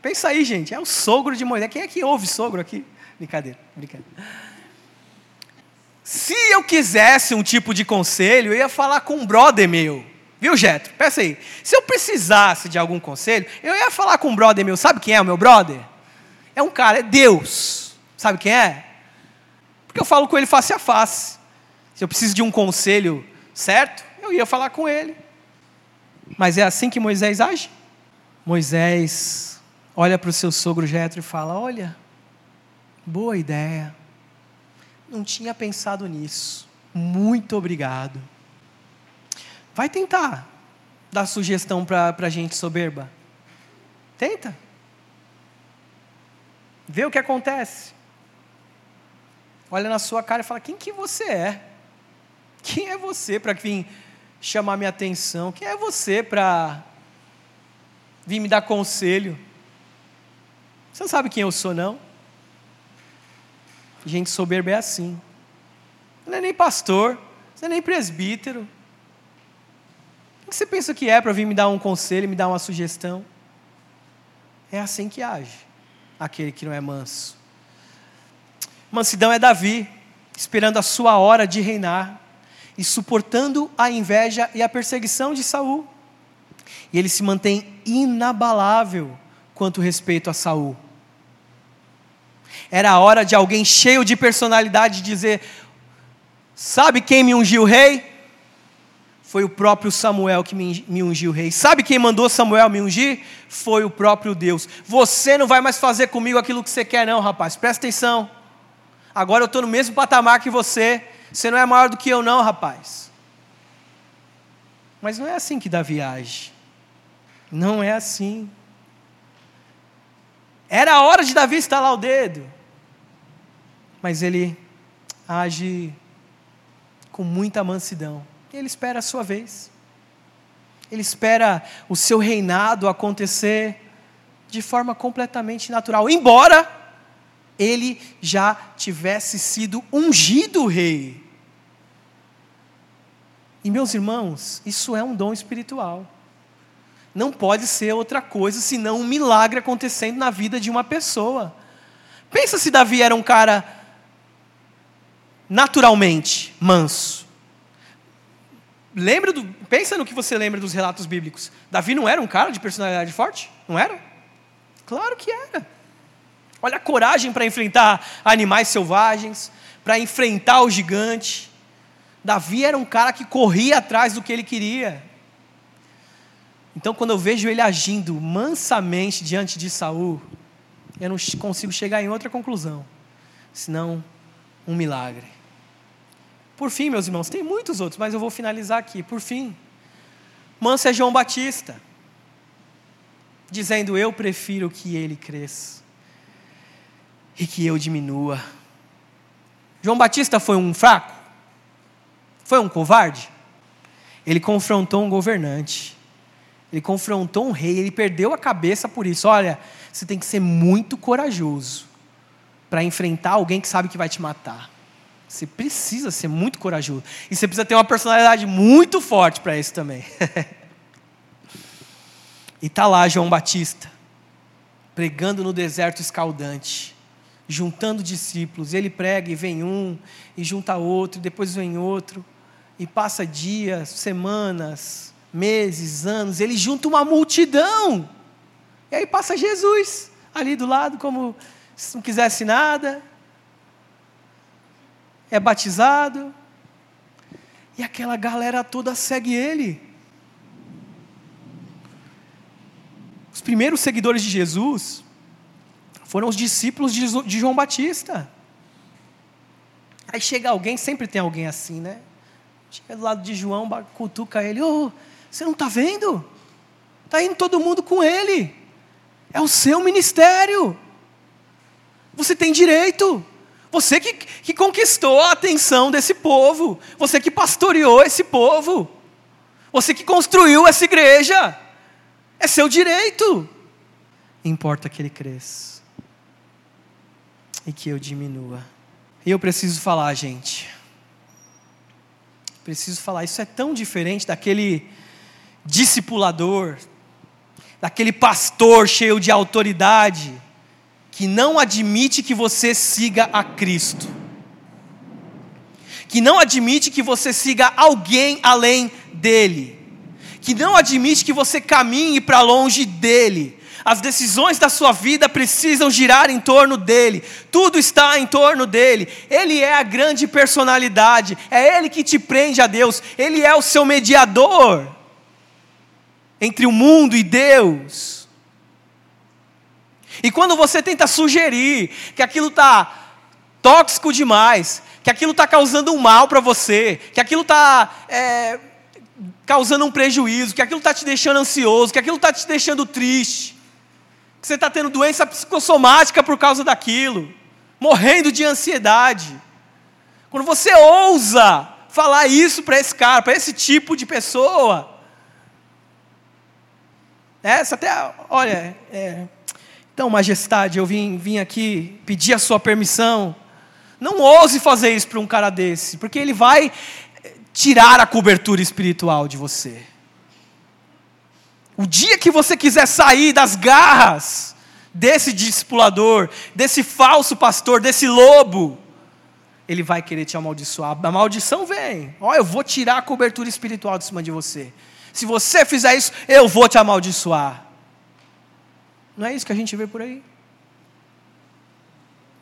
Pensa aí, gente. É o sogro de Moisés. Quem é que ouve sogro aqui? Brincadeira, brincadeira. Se eu quisesse um tipo de conselho, eu ia falar com um brother meu. Viu, Getro? Peça aí. Se eu precisasse de algum conselho, eu ia falar com um brother meu. Sabe quem é o meu brother? É um cara, é Deus. Sabe quem é? Porque eu falo com ele face a face. Se eu preciso de um conselho certo, eu ia falar com ele. Mas é assim que Moisés age? Moisés olha para o seu sogro Jetro e fala: Olha, Boa ideia. Não tinha pensado nisso. Muito obrigado. Vai tentar dar sugestão para a gente soberba. Tenta. Vê o que acontece. Olha na sua cara e fala: quem que você é? Quem é você para vir chamar minha atenção? Quem é você para vir me dar conselho? Você não sabe quem eu sou, não? Gente soberba é assim. Não é nem pastor, não é nem presbítero. O que você pensa que é para vir me dar um conselho, me dar uma sugestão? É assim que age aquele que não é manso. Mansidão é Davi, esperando a sua hora de reinar e suportando a inveja e a perseguição de Saul. E ele se mantém inabalável quanto respeito a Saul. Era a hora de alguém cheio de personalidade dizer: Sabe quem me ungiu rei? Foi o próprio Samuel que me ungiu rei. Sabe quem mandou Samuel me ungir? Foi o próprio Deus. Você não vai mais fazer comigo aquilo que você quer, não, rapaz. Presta atenção. Agora eu estou no mesmo patamar que você. Você não é maior do que eu, não, rapaz. Mas não é assim que Davi age. Não é assim. Era a hora de Davi estalar o dedo mas ele age com muita mansidão. Ele espera a sua vez. Ele espera o seu reinado acontecer de forma completamente natural, embora ele já tivesse sido ungido rei. E meus irmãos, isso é um dom espiritual. Não pode ser outra coisa senão um milagre acontecendo na vida de uma pessoa. Pensa se Davi era um cara naturalmente manso. Lembra do, pensa no que você lembra dos relatos bíblicos. Davi não era um cara de personalidade forte? Não era? Claro que era. Olha a coragem para enfrentar animais selvagens, para enfrentar o gigante. Davi era um cara que corria atrás do que ele queria. Então, quando eu vejo ele agindo mansamente diante de Saul, eu não consigo chegar em outra conclusão, senão um milagre. Por fim, meus irmãos, tem muitos outros, mas eu vou finalizar aqui. Por fim, manso é João Batista, dizendo: Eu prefiro que ele cresça e que eu diminua. João Batista foi um fraco? Foi um covarde? Ele confrontou um governante, ele confrontou um rei, ele perdeu a cabeça por isso. Olha, você tem que ser muito corajoso para enfrentar alguém que sabe que vai te matar. Você precisa ser muito corajoso. E você precisa ter uma personalidade muito forte para isso também. e tá lá João Batista, pregando no deserto escaldante, juntando discípulos. Ele prega e vem um, e junta outro, e depois vem outro, e passa dias, semanas, meses, anos. Ele junta uma multidão. E aí passa Jesus ali do lado, como se não quisesse nada é batizado, e aquela galera toda segue ele. Os primeiros seguidores de Jesus foram os discípulos de João Batista. Aí chega alguém, sempre tem alguém assim, né? Chega do lado de João, cutuca ele: Ô, oh, você não está vendo? Está indo todo mundo com ele. É o seu ministério. Você tem direito. Você que, que conquistou a atenção desse povo. Você que pastoreou esse povo. Você que construiu essa igreja. É seu direito. Importa que ele cresça. E que eu diminua. E eu preciso falar, gente. Preciso falar. Isso é tão diferente daquele discipulador, daquele pastor cheio de autoridade que não admite que você siga a Cristo, que não admite que você siga alguém além dele, que não admite que você caminhe para longe dele. As decisões da sua vida precisam girar em torno dele, tudo está em torno dele. Ele é a grande personalidade, é ele que te prende a Deus, ele é o seu mediador entre o mundo e Deus. E quando você tenta sugerir que aquilo está tóxico demais, que aquilo está causando um mal para você, que aquilo está é, causando um prejuízo, que aquilo está te deixando ansioso, que aquilo está te deixando triste, que você está tendo doença psicossomática por causa daquilo, morrendo de ansiedade. Quando você ousa falar isso para esse cara, para esse tipo de pessoa, essa até, olha, é, então, majestade, eu vim, vim aqui pedir a sua permissão. Não ouse fazer isso para um cara desse, porque ele vai eh, tirar a cobertura espiritual de você. O dia que você quiser sair das garras desse discipulador, desse falso pastor, desse lobo, ele vai querer te amaldiçoar. A maldição vem. Ó, eu vou tirar a cobertura espiritual de cima de você. Se você fizer isso, eu vou te amaldiçoar. Não é isso que a gente vê por aí?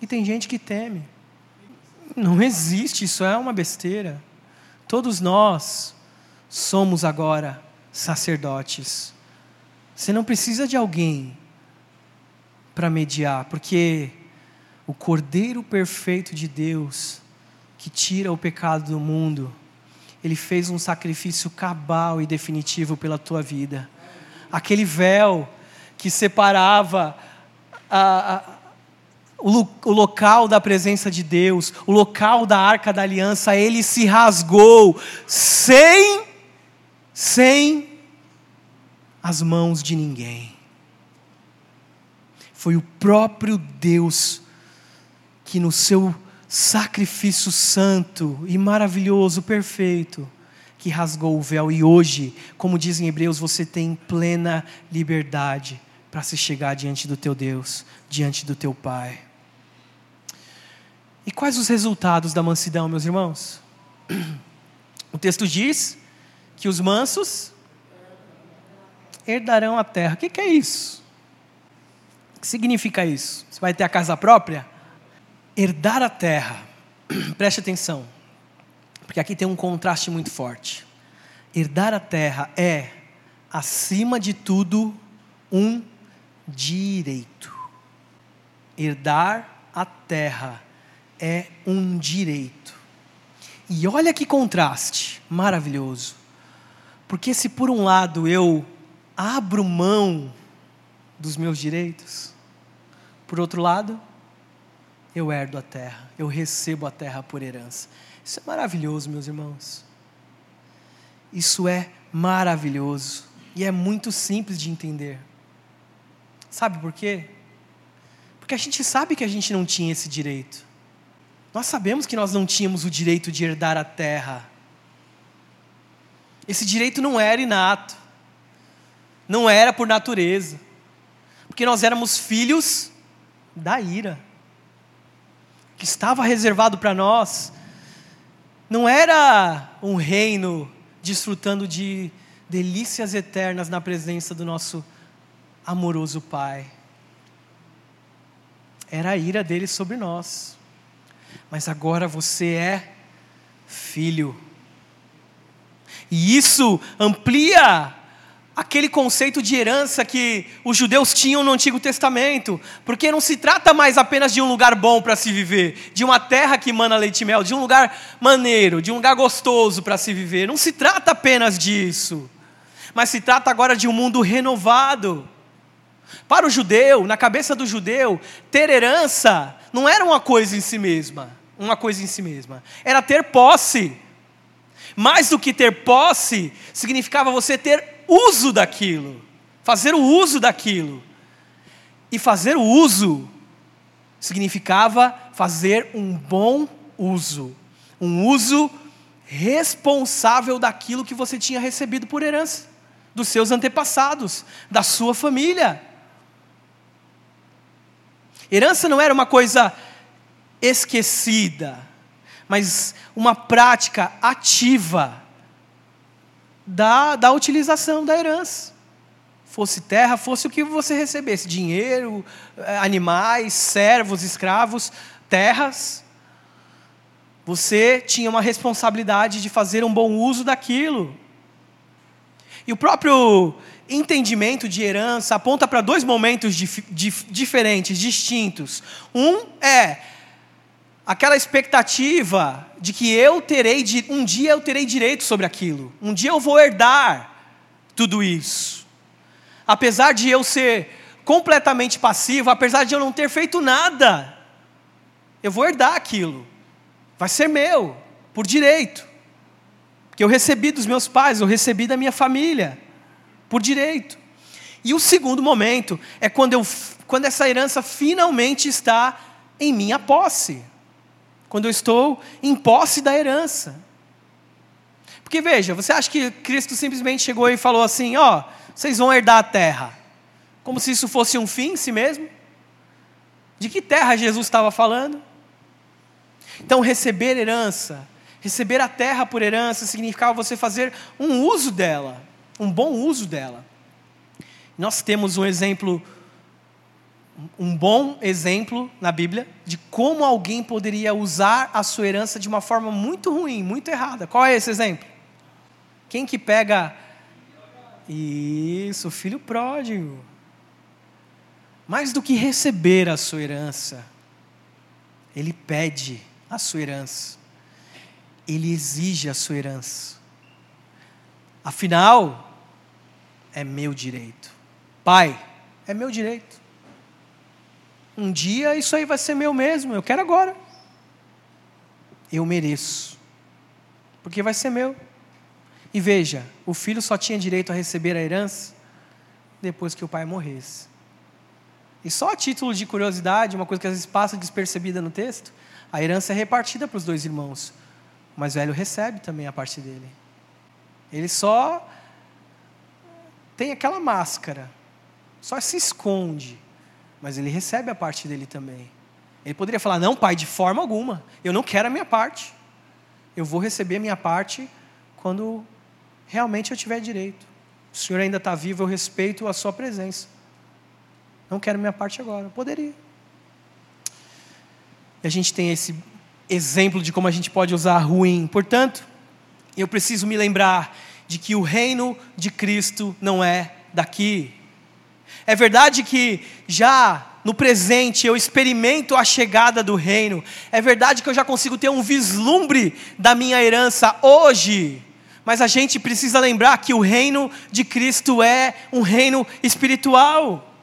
E tem gente que teme. Não existe, isso é uma besteira. Todos nós somos agora sacerdotes. Você não precisa de alguém para mediar, porque o Cordeiro perfeito de Deus, que tira o pecado do mundo, ele fez um sacrifício cabal e definitivo pela tua vida. Aquele véu que separava a, a, o, o local da presença de Deus, o local da arca da aliança, ele se rasgou sem, sem às mãos de ninguém. Foi o próprio Deus que, no seu sacrifício santo e maravilhoso, perfeito, que rasgou o véu. E hoje, como dizem Hebreus, você tem plena liberdade para se chegar diante do teu Deus, diante do teu Pai. E quais os resultados da mansidão, meus irmãos? O texto diz que os mansos herdarão a terra. O que é isso? O que significa isso? Você vai ter a casa própria? Herdar a terra. Preste atenção, porque aqui tem um contraste muito forte. Herdar a terra é, acima de tudo, um direito. Herdar a terra é um direito. E olha que contraste maravilhoso. Porque se por um lado eu abro mão dos meus direitos, por outro lado, eu herdo a terra, eu recebo a terra por herança. Isso é maravilhoso, meus irmãos. Isso é maravilhoso e é muito simples de entender. Sabe por quê? Porque a gente sabe que a gente não tinha esse direito. Nós sabemos que nós não tínhamos o direito de herdar a terra. Esse direito não era inato, não era por natureza, porque nós éramos filhos da ira, que estava reservado para nós, não era um reino desfrutando de delícias eternas na presença do nosso amoroso Pai. Era a ira dele sobre nós mas agora você é filho. E isso amplia aquele conceito de herança que os judeus tinham no Antigo Testamento, porque não se trata mais apenas de um lugar bom para se viver, de uma terra que mana leite e mel, de um lugar maneiro, de um lugar gostoso para se viver. Não se trata apenas disso, mas se trata agora de um mundo renovado. Para o judeu, na cabeça do judeu, ter herança não era uma coisa em si mesma uma coisa em si mesma, era ter posse. Mais do que ter posse, significava você ter uso daquilo, fazer o uso daquilo. E fazer o uso significava fazer um bom uso, um uso responsável daquilo que você tinha recebido por herança, dos seus antepassados, da sua família. Herança não era uma coisa esquecida, mas uma prática ativa da, da utilização da herança. Fosse terra, fosse o que você recebesse: dinheiro, eh, animais, servos, escravos, terras. Você tinha uma responsabilidade de fazer um bom uso daquilo. E o próprio entendimento de herança aponta para dois momentos dif dif diferentes, distintos. Um é aquela expectativa de que eu terei, um dia eu terei direito sobre aquilo, um dia eu vou herdar tudo isso. Apesar de eu ser completamente passivo, apesar de eu não ter feito nada, eu vou herdar aquilo, vai ser meu, por direito, porque eu recebi dos meus pais, eu recebi da minha família, por direito. E o segundo momento é quando, eu, quando essa herança finalmente está em minha posse quando eu estou em posse da herança. Porque veja, você acha que Cristo simplesmente chegou e falou assim: ó, oh, vocês vão herdar a terra, como se isso fosse um fim em si mesmo? De que terra Jesus estava falando? Então, receber herança, receber a terra por herança, significava você fazer um uso dela, um bom uso dela. Nós temos um exemplo um bom exemplo na Bíblia de como alguém poderia usar a sua herança de uma forma muito ruim, muito errada. Qual é esse exemplo? Quem que pega isso, filho pródigo. Mais do que receber a sua herança, ele pede a sua herança. Ele exige a sua herança. Afinal, é meu direito. Pai, é meu direito. Um dia isso aí vai ser meu mesmo, eu quero agora. Eu mereço, porque vai ser meu. E veja, o filho só tinha direito a receber a herança depois que o pai morresse. E só a título de curiosidade, uma coisa que às vezes passa despercebida no texto, a herança é repartida para os dois irmãos, mas o velho recebe também a parte dele. Ele só tem aquela máscara, só se esconde, mas ele recebe a parte dele também. Ele poderia falar: Não, pai, de forma alguma, eu não quero a minha parte. Eu vou receber a minha parte quando realmente eu tiver direito. O Senhor ainda está vivo, eu respeito a Sua presença. Não quero minha parte agora. Poderia. E a gente tem esse exemplo de como a gente pode usar ruim. Portanto, eu preciso me lembrar de que o reino de Cristo não é daqui. É verdade que já no presente eu experimento a chegada do reino. É verdade que eu já consigo ter um vislumbre da minha herança hoje. Mas a gente precisa lembrar que o reino de Cristo é um reino espiritual.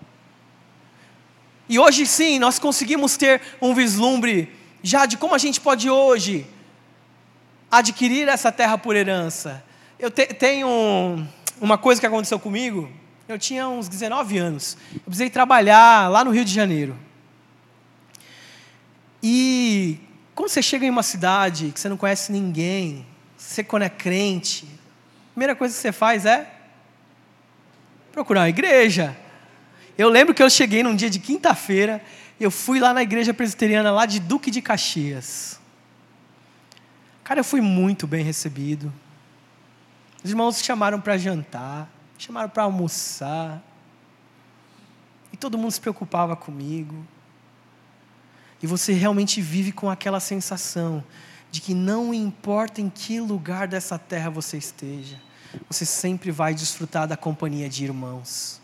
E hoje sim, nós conseguimos ter um vislumbre já de como a gente pode hoje adquirir essa terra por herança. Eu te, tenho uma coisa que aconteceu comigo. Eu tinha uns 19 anos. Eu precisei trabalhar lá no Rio de Janeiro. E quando você chega em uma cidade que você não conhece ninguém, você quando é crente, a primeira coisa que você faz é procurar uma igreja. Eu lembro que eu cheguei num dia de quinta-feira, eu fui lá na igreja presbiteriana lá de Duque de Caxias. Cara, eu fui muito bem recebido. Os irmãos chamaram para jantar, chamaram para almoçar. E todo mundo se preocupava comigo. E você realmente vive com aquela sensação de que não importa em que lugar dessa terra você esteja, você sempre vai desfrutar da companhia de irmãos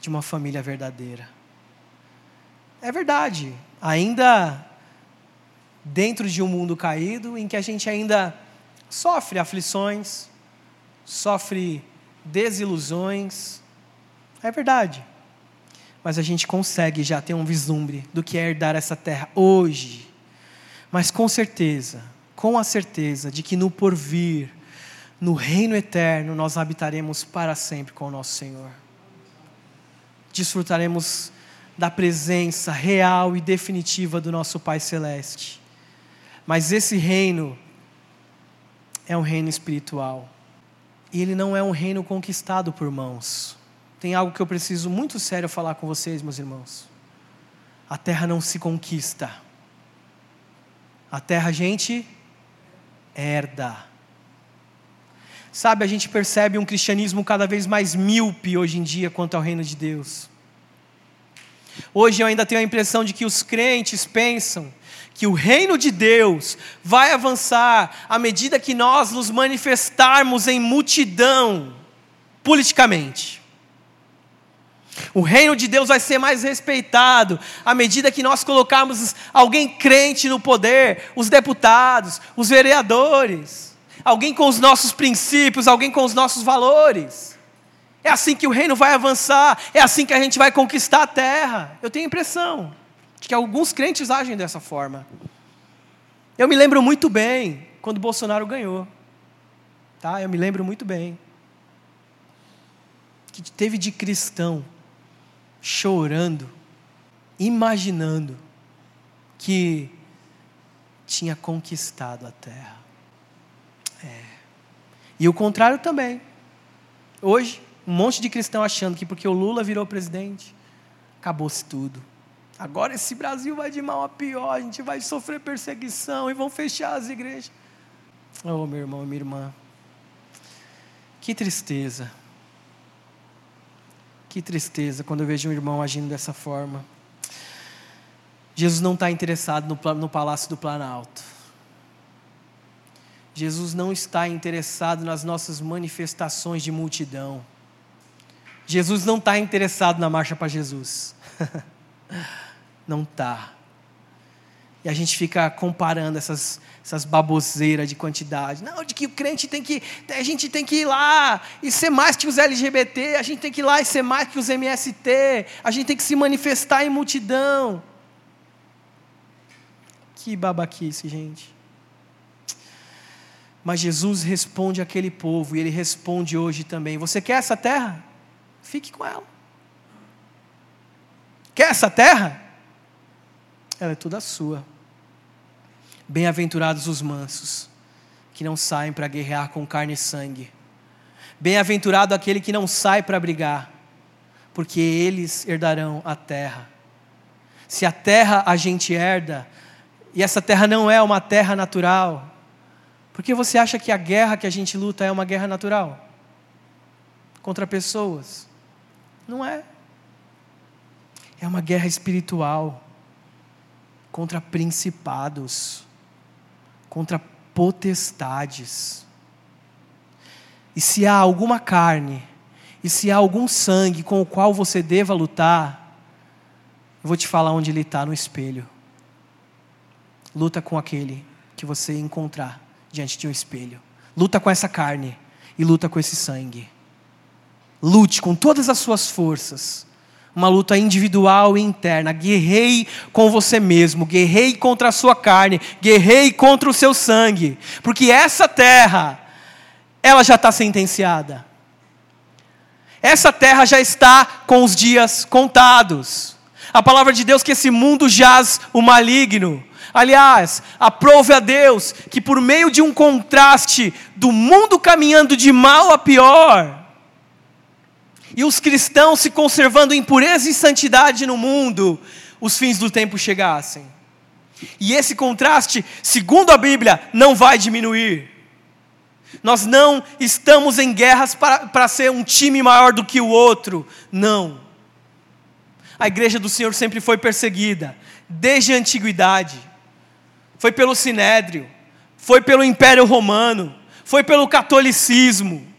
de uma família verdadeira. É verdade, ainda dentro de um mundo caído em que a gente ainda sofre aflições, sofre desilusões. É verdade. Mas a gente consegue já ter um vislumbre do que é herdar essa terra hoje. Mas com certeza, com a certeza de que no porvir, no reino eterno, nós habitaremos para sempre com o nosso Senhor desfrutaremos da presença real e definitiva do nosso Pai Celeste. Mas esse reino é um reino espiritual. E ele não é um reino conquistado por mãos. Tem algo que eu preciso muito sério falar com vocês, meus irmãos. A terra não se conquista. A terra a gente herda. Sabe, a gente percebe um cristianismo cada vez mais míope hoje em dia quanto ao reino de Deus. Hoje eu ainda tenho a impressão de que os crentes pensam que o reino de Deus vai avançar à medida que nós nos manifestarmos em multidão politicamente. O reino de Deus vai ser mais respeitado à medida que nós colocarmos alguém crente no poder, os deputados, os vereadores alguém com os nossos princípios, alguém com os nossos valores. É assim que o reino vai avançar, é assim que a gente vai conquistar a terra. Eu tenho a impressão de que alguns crentes agem dessa forma. Eu me lembro muito bem quando Bolsonaro ganhou. Tá? Eu me lembro muito bem. Que teve de cristão chorando, imaginando que tinha conquistado a terra. É. E o contrário também. Hoje, um monte de cristão achando que porque o Lula virou presidente, acabou-se tudo. Agora esse Brasil vai de mal a pior, a gente vai sofrer perseguição e vão fechar as igrejas. Oh, meu irmão, minha irmã. Que tristeza. Que tristeza quando eu vejo um irmão agindo dessa forma. Jesus não está interessado no, no palácio do Planalto. Jesus não está interessado nas nossas manifestações de multidão. Jesus não está interessado na marcha para Jesus. não está. E a gente fica comparando essas, essas baboseiras de quantidade. Não, de que o crente tem que. A gente tem que ir lá e ser mais que os LGBT, a gente tem que ir lá e ser mais que os MST, a gente tem que se manifestar em multidão. Que babaquice, gente. Mas Jesus responde àquele povo, e ele responde hoje também: Você quer essa terra? Fique com ela. Quer essa terra? Ela é toda sua. Bem-aventurados os mansos, que não saem para guerrear com carne e sangue. Bem-aventurado aquele que não sai para brigar, porque eles herdarão a terra. Se a terra a gente herda, e essa terra não é uma terra natural, por que você acha que a guerra que a gente luta é uma guerra natural? Contra pessoas? Não é. É uma guerra espiritual contra principados, contra potestades. E se há alguma carne, e se há algum sangue com o qual você deva lutar, eu vou te falar onde ele está no espelho. Luta com aquele que você encontrar diante de um espelho. Luta com essa carne e luta com esse sangue. Lute com todas as suas forças. Uma luta individual e interna. Guerrei com você mesmo, guerrei contra a sua carne, guerrei contra o seu sangue. Porque essa terra, ela já está sentenciada. Essa terra já está com os dias contados. A palavra de Deus que esse mundo jaz o maligno. Aliás, aprove a Deus que por meio de um contraste do mundo caminhando de mal a pior, e os cristãos se conservando em pureza e santidade no mundo, os fins do tempo chegassem. E esse contraste, segundo a Bíblia, não vai diminuir. Nós não estamos em guerras para, para ser um time maior do que o outro. Não. A igreja do Senhor sempre foi perseguida, desde a antiguidade. Foi pelo sinédrio, foi pelo Império Romano, foi pelo catolicismo.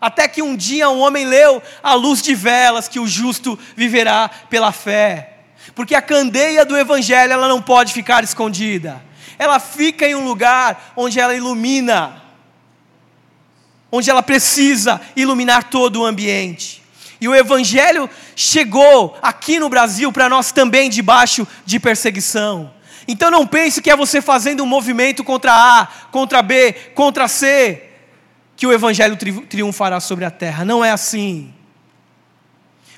Até que um dia um homem leu a luz de velas que o justo viverá pela fé. Porque a candeia do evangelho ela não pode ficar escondida. Ela fica em um lugar onde ela ilumina onde ela precisa iluminar todo o ambiente. E o Evangelho chegou aqui no Brasil para nós também debaixo de perseguição. Então não pense que é você fazendo um movimento contra A, contra B, contra C, que o Evangelho triunfará sobre a terra. Não é assim.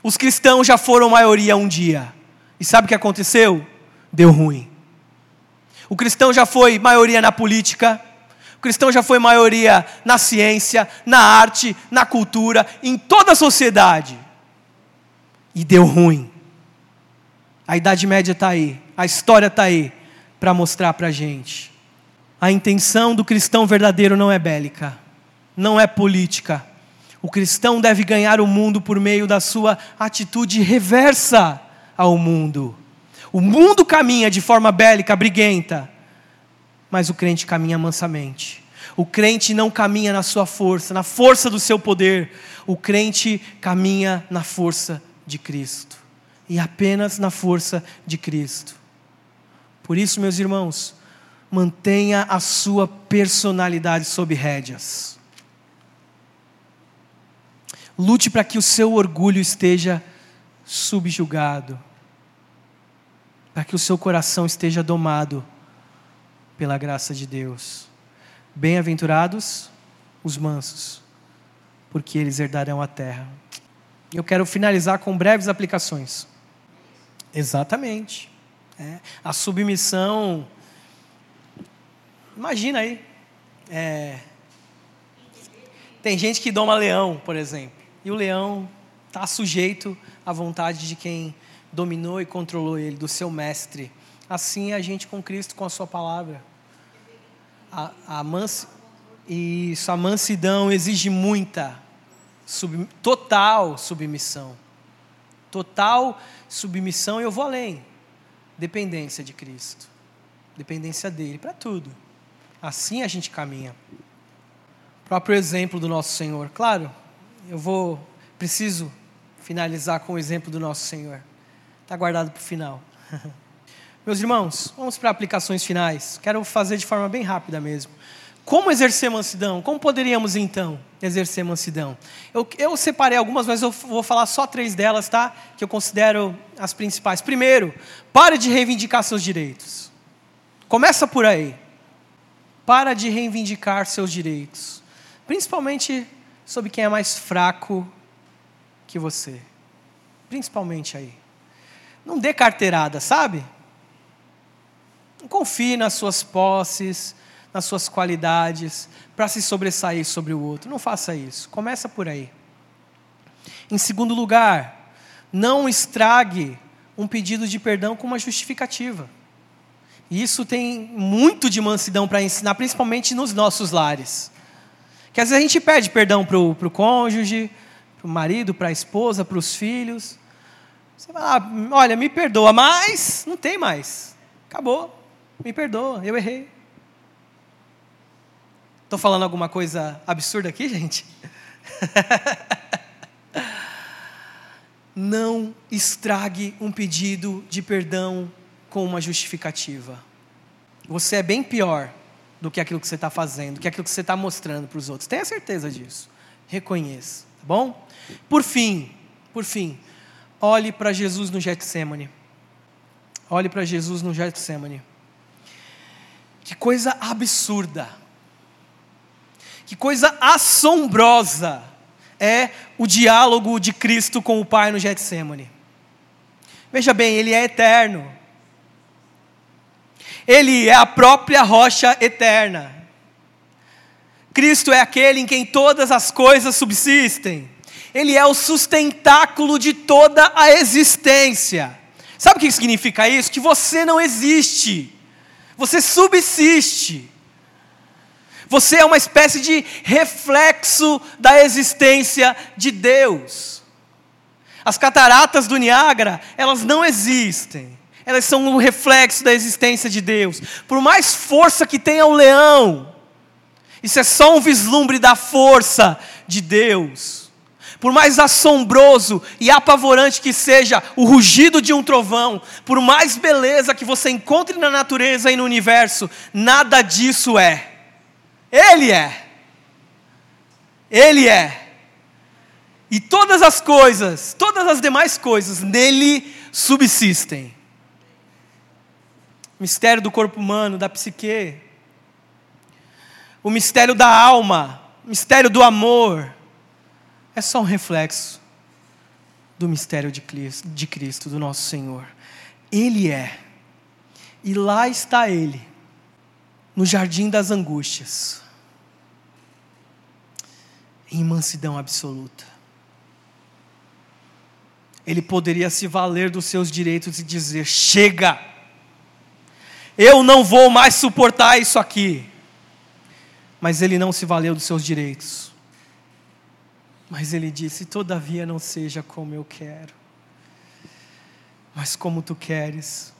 Os cristãos já foram maioria um dia. E sabe o que aconteceu? Deu ruim. O cristão já foi maioria na política, o cristão já foi maioria na ciência, na arte, na cultura, em toda a sociedade. E deu ruim. A Idade Média está aí, a história está aí para mostrar para a gente. A intenção do cristão verdadeiro não é bélica, não é política. O cristão deve ganhar o mundo por meio da sua atitude reversa ao mundo. O mundo caminha de forma bélica, briguenta mas o crente caminha mansamente. O crente não caminha na sua força, na força do seu poder. O crente caminha na força de Cristo. E apenas na força de Cristo. Por isso, meus irmãos, mantenha a sua personalidade sob rédeas. Lute para que o seu orgulho esteja subjugado, para que o seu coração esteja domado pela graça de Deus. Bem-aventurados os mansos, porque eles herdarão a terra. Eu quero finalizar com breves aplicações. Exatamente. É, a submissão. Imagina aí. É, tem gente que doma leão, por exemplo, e o leão está sujeito à vontade de quem dominou e controlou ele, do seu mestre. Assim é a gente com Cristo, com a Sua palavra. A, a, isso, a mansidão exige muita, sub, total submissão. Total submissão, e eu vou além. Dependência de Cristo. Dependência dele para tudo. Assim a gente caminha. Próprio exemplo do nosso Senhor. Claro, eu vou, preciso finalizar com o exemplo do nosso Senhor. Está guardado para o final. Meus irmãos, vamos para aplicações finais. Quero fazer de forma bem rápida mesmo. Como exercer mansidão? Como poderíamos então exercer mansidão? Eu, eu, separei algumas, mas eu vou falar só três delas, tá? Que eu considero as principais. Primeiro, pare de reivindicar seus direitos. Começa por aí. Para de reivindicar seus direitos. Principalmente sobre quem é mais fraco que você. Principalmente aí. Não dê carteirada, sabe? Não confie nas suas posses, nas suas qualidades, para se sobressair sobre o outro. Não faça isso. Começa por aí. Em segundo lugar, não estrague um pedido de perdão com uma justificativa. Isso tem muito de mansidão para ensinar, principalmente nos nossos lares. Que às vezes a gente pede perdão para o cônjuge, para o marido, para a esposa, para os filhos. Você vai lá, olha, me perdoa, mas não tem mais. Acabou. Me perdoa, eu errei. Estou falando alguma coisa absurda aqui, gente? não estrague um pedido de perdão com uma justificativa. Você é bem pior do que aquilo que você está fazendo, do que aquilo que você está mostrando para os outros. Tenha certeza disso. Reconheça, tá bom? Por fim, por fim, olhe para Jesus no Getsemane. Olhe para Jesus no Getsemane. Que coisa absurda. Que coisa assombrosa é o diálogo de Cristo com o Pai no Getsemane. Veja bem, ele é eterno. Ele é a própria rocha eterna. Cristo é aquele em quem todas as coisas subsistem. Ele é o sustentáculo de toda a existência. Sabe o que significa isso? Que você não existe, você subsiste. Você é uma espécie de reflexo da existência de Deus. As cataratas do Niágara, elas não existem. Elas são um reflexo da existência de Deus. Por mais força que tenha o leão, isso é só um vislumbre da força de Deus. Por mais assombroso e apavorante que seja o rugido de um trovão, por mais beleza que você encontre na natureza e no universo, nada disso é. Ele é. Ele é. E todas as coisas, todas as demais coisas, nele subsistem. Mistério do corpo humano, da psique, o mistério da alma, o mistério do amor, é só um reflexo do mistério de Cristo, do nosso Senhor. Ele é. E lá está Ele no jardim das angústias, em mansidão absoluta. Ele poderia se valer dos seus direitos e dizer: chega, eu não vou mais suportar isso aqui. Mas ele não se valeu dos seus direitos. Mas ele disse: Todavia não seja como eu quero, mas como tu queres.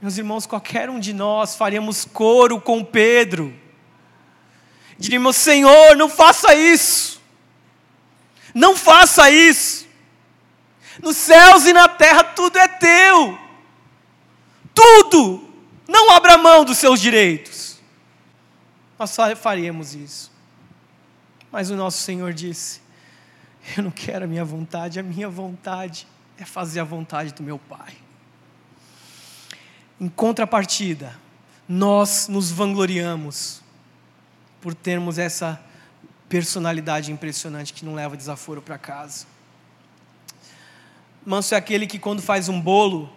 Meus irmãos, qualquer um de nós faríamos coro com Pedro. Diríamos: Senhor, não faça isso. Não faça isso. Nos céus e na terra tudo é teu. Tudo. Abra mão dos seus direitos. Nós faríamos isso. Mas o nosso Senhor disse: Eu não quero a minha vontade, a minha vontade é fazer a vontade do meu Pai. Em contrapartida, nós nos vangloriamos por termos essa personalidade impressionante que não leva desaforo para casa. Manso é aquele que, quando faz um bolo,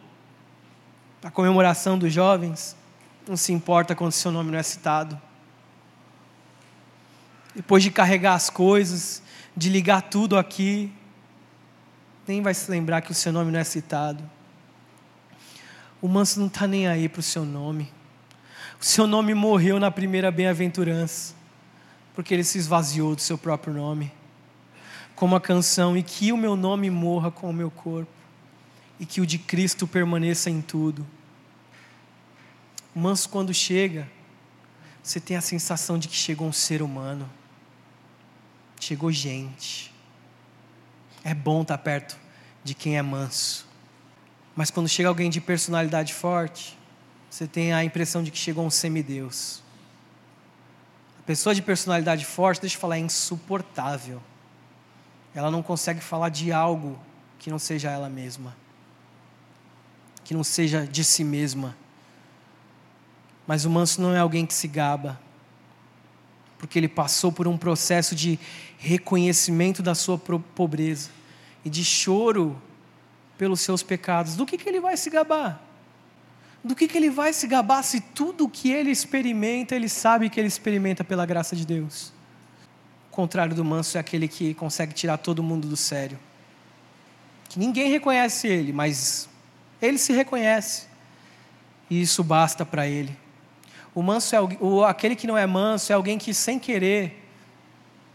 a comemoração dos jovens, não se importa quando seu nome não é citado. Depois de carregar as coisas, de ligar tudo aqui, nem vai se lembrar que o seu nome não é citado. O manso não está nem aí para o seu nome. O seu nome morreu na primeira bem-aventurança, porque ele se esvaziou do seu próprio nome. Como a canção, e que o meu nome morra com o meu corpo, e que o de Cristo permaneça em tudo. Manso, quando chega, você tem a sensação de que chegou um ser humano, chegou gente. É bom estar perto de quem é manso. Mas quando chega alguém de personalidade forte, você tem a impressão de que chegou um semideus. A pessoa de personalidade forte, deixa eu falar, é insuportável. Ela não consegue falar de algo que não seja ela mesma, que não seja de si mesma. Mas o manso não é alguém que se gaba, porque ele passou por um processo de reconhecimento da sua pobreza e de choro pelos seus pecados, do que, que ele vai se gabar? Do que, que ele vai se gabar se tudo o que ele experimenta, ele sabe que ele experimenta pela graça de Deus? O contrário do manso é aquele que consegue tirar todo mundo do sério. Que ninguém reconhece ele, mas ele se reconhece. E isso basta para ele. O manso é o, aquele que não é manso é alguém que sem querer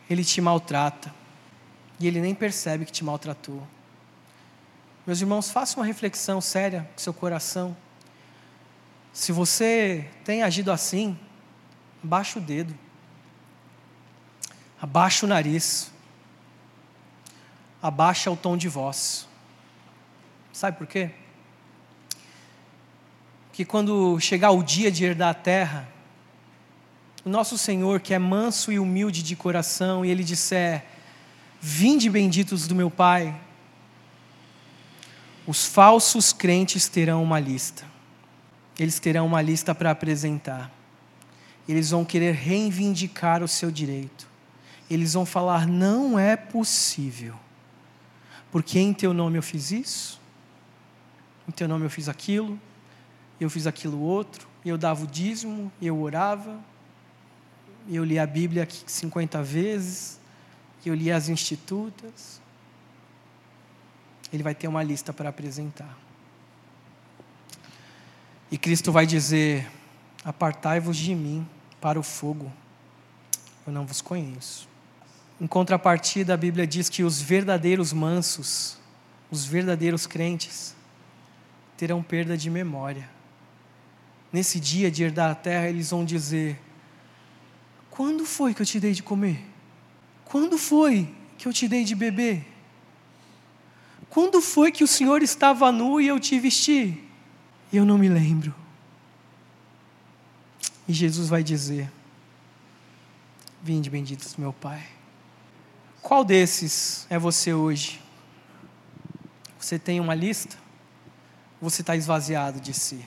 ele te maltrata. E ele nem percebe que te maltratou. Meus irmãos, faça uma reflexão séria com seu coração. Se você tem agido assim, abaixa o dedo. Abaixa o nariz. Abaixa o tom de voz. Sabe por quê? Que quando chegar o dia de herdar a terra, o nosso Senhor, que é manso e humilde de coração, e Ele disser: Vinde benditos do meu Pai, os falsos crentes terão uma lista. Eles terão uma lista para apresentar. Eles vão querer reivindicar o seu direito. Eles vão falar: não é possível. Porque em teu nome eu fiz isso, em teu nome eu fiz aquilo, eu fiz aquilo outro, eu dava o dízimo, eu orava, eu li a Bíblia 50 vezes, eu li as institutas ele vai ter uma lista para apresentar. E Cristo vai dizer: Apartai-vos de mim para o fogo, eu não vos conheço. Em contrapartida, a Bíblia diz que os verdadeiros mansos, os verdadeiros crentes, terão perda de memória. Nesse dia de herdar a terra, eles vão dizer: Quando foi que eu te dei de comer? Quando foi que eu te dei de beber? Quando foi que o Senhor estava nu e eu te vesti? Eu não me lembro. E Jesus vai dizer: Vinde, benditos meu Pai. Qual desses é você hoje? Você tem uma lista? Você está esvaziado de si?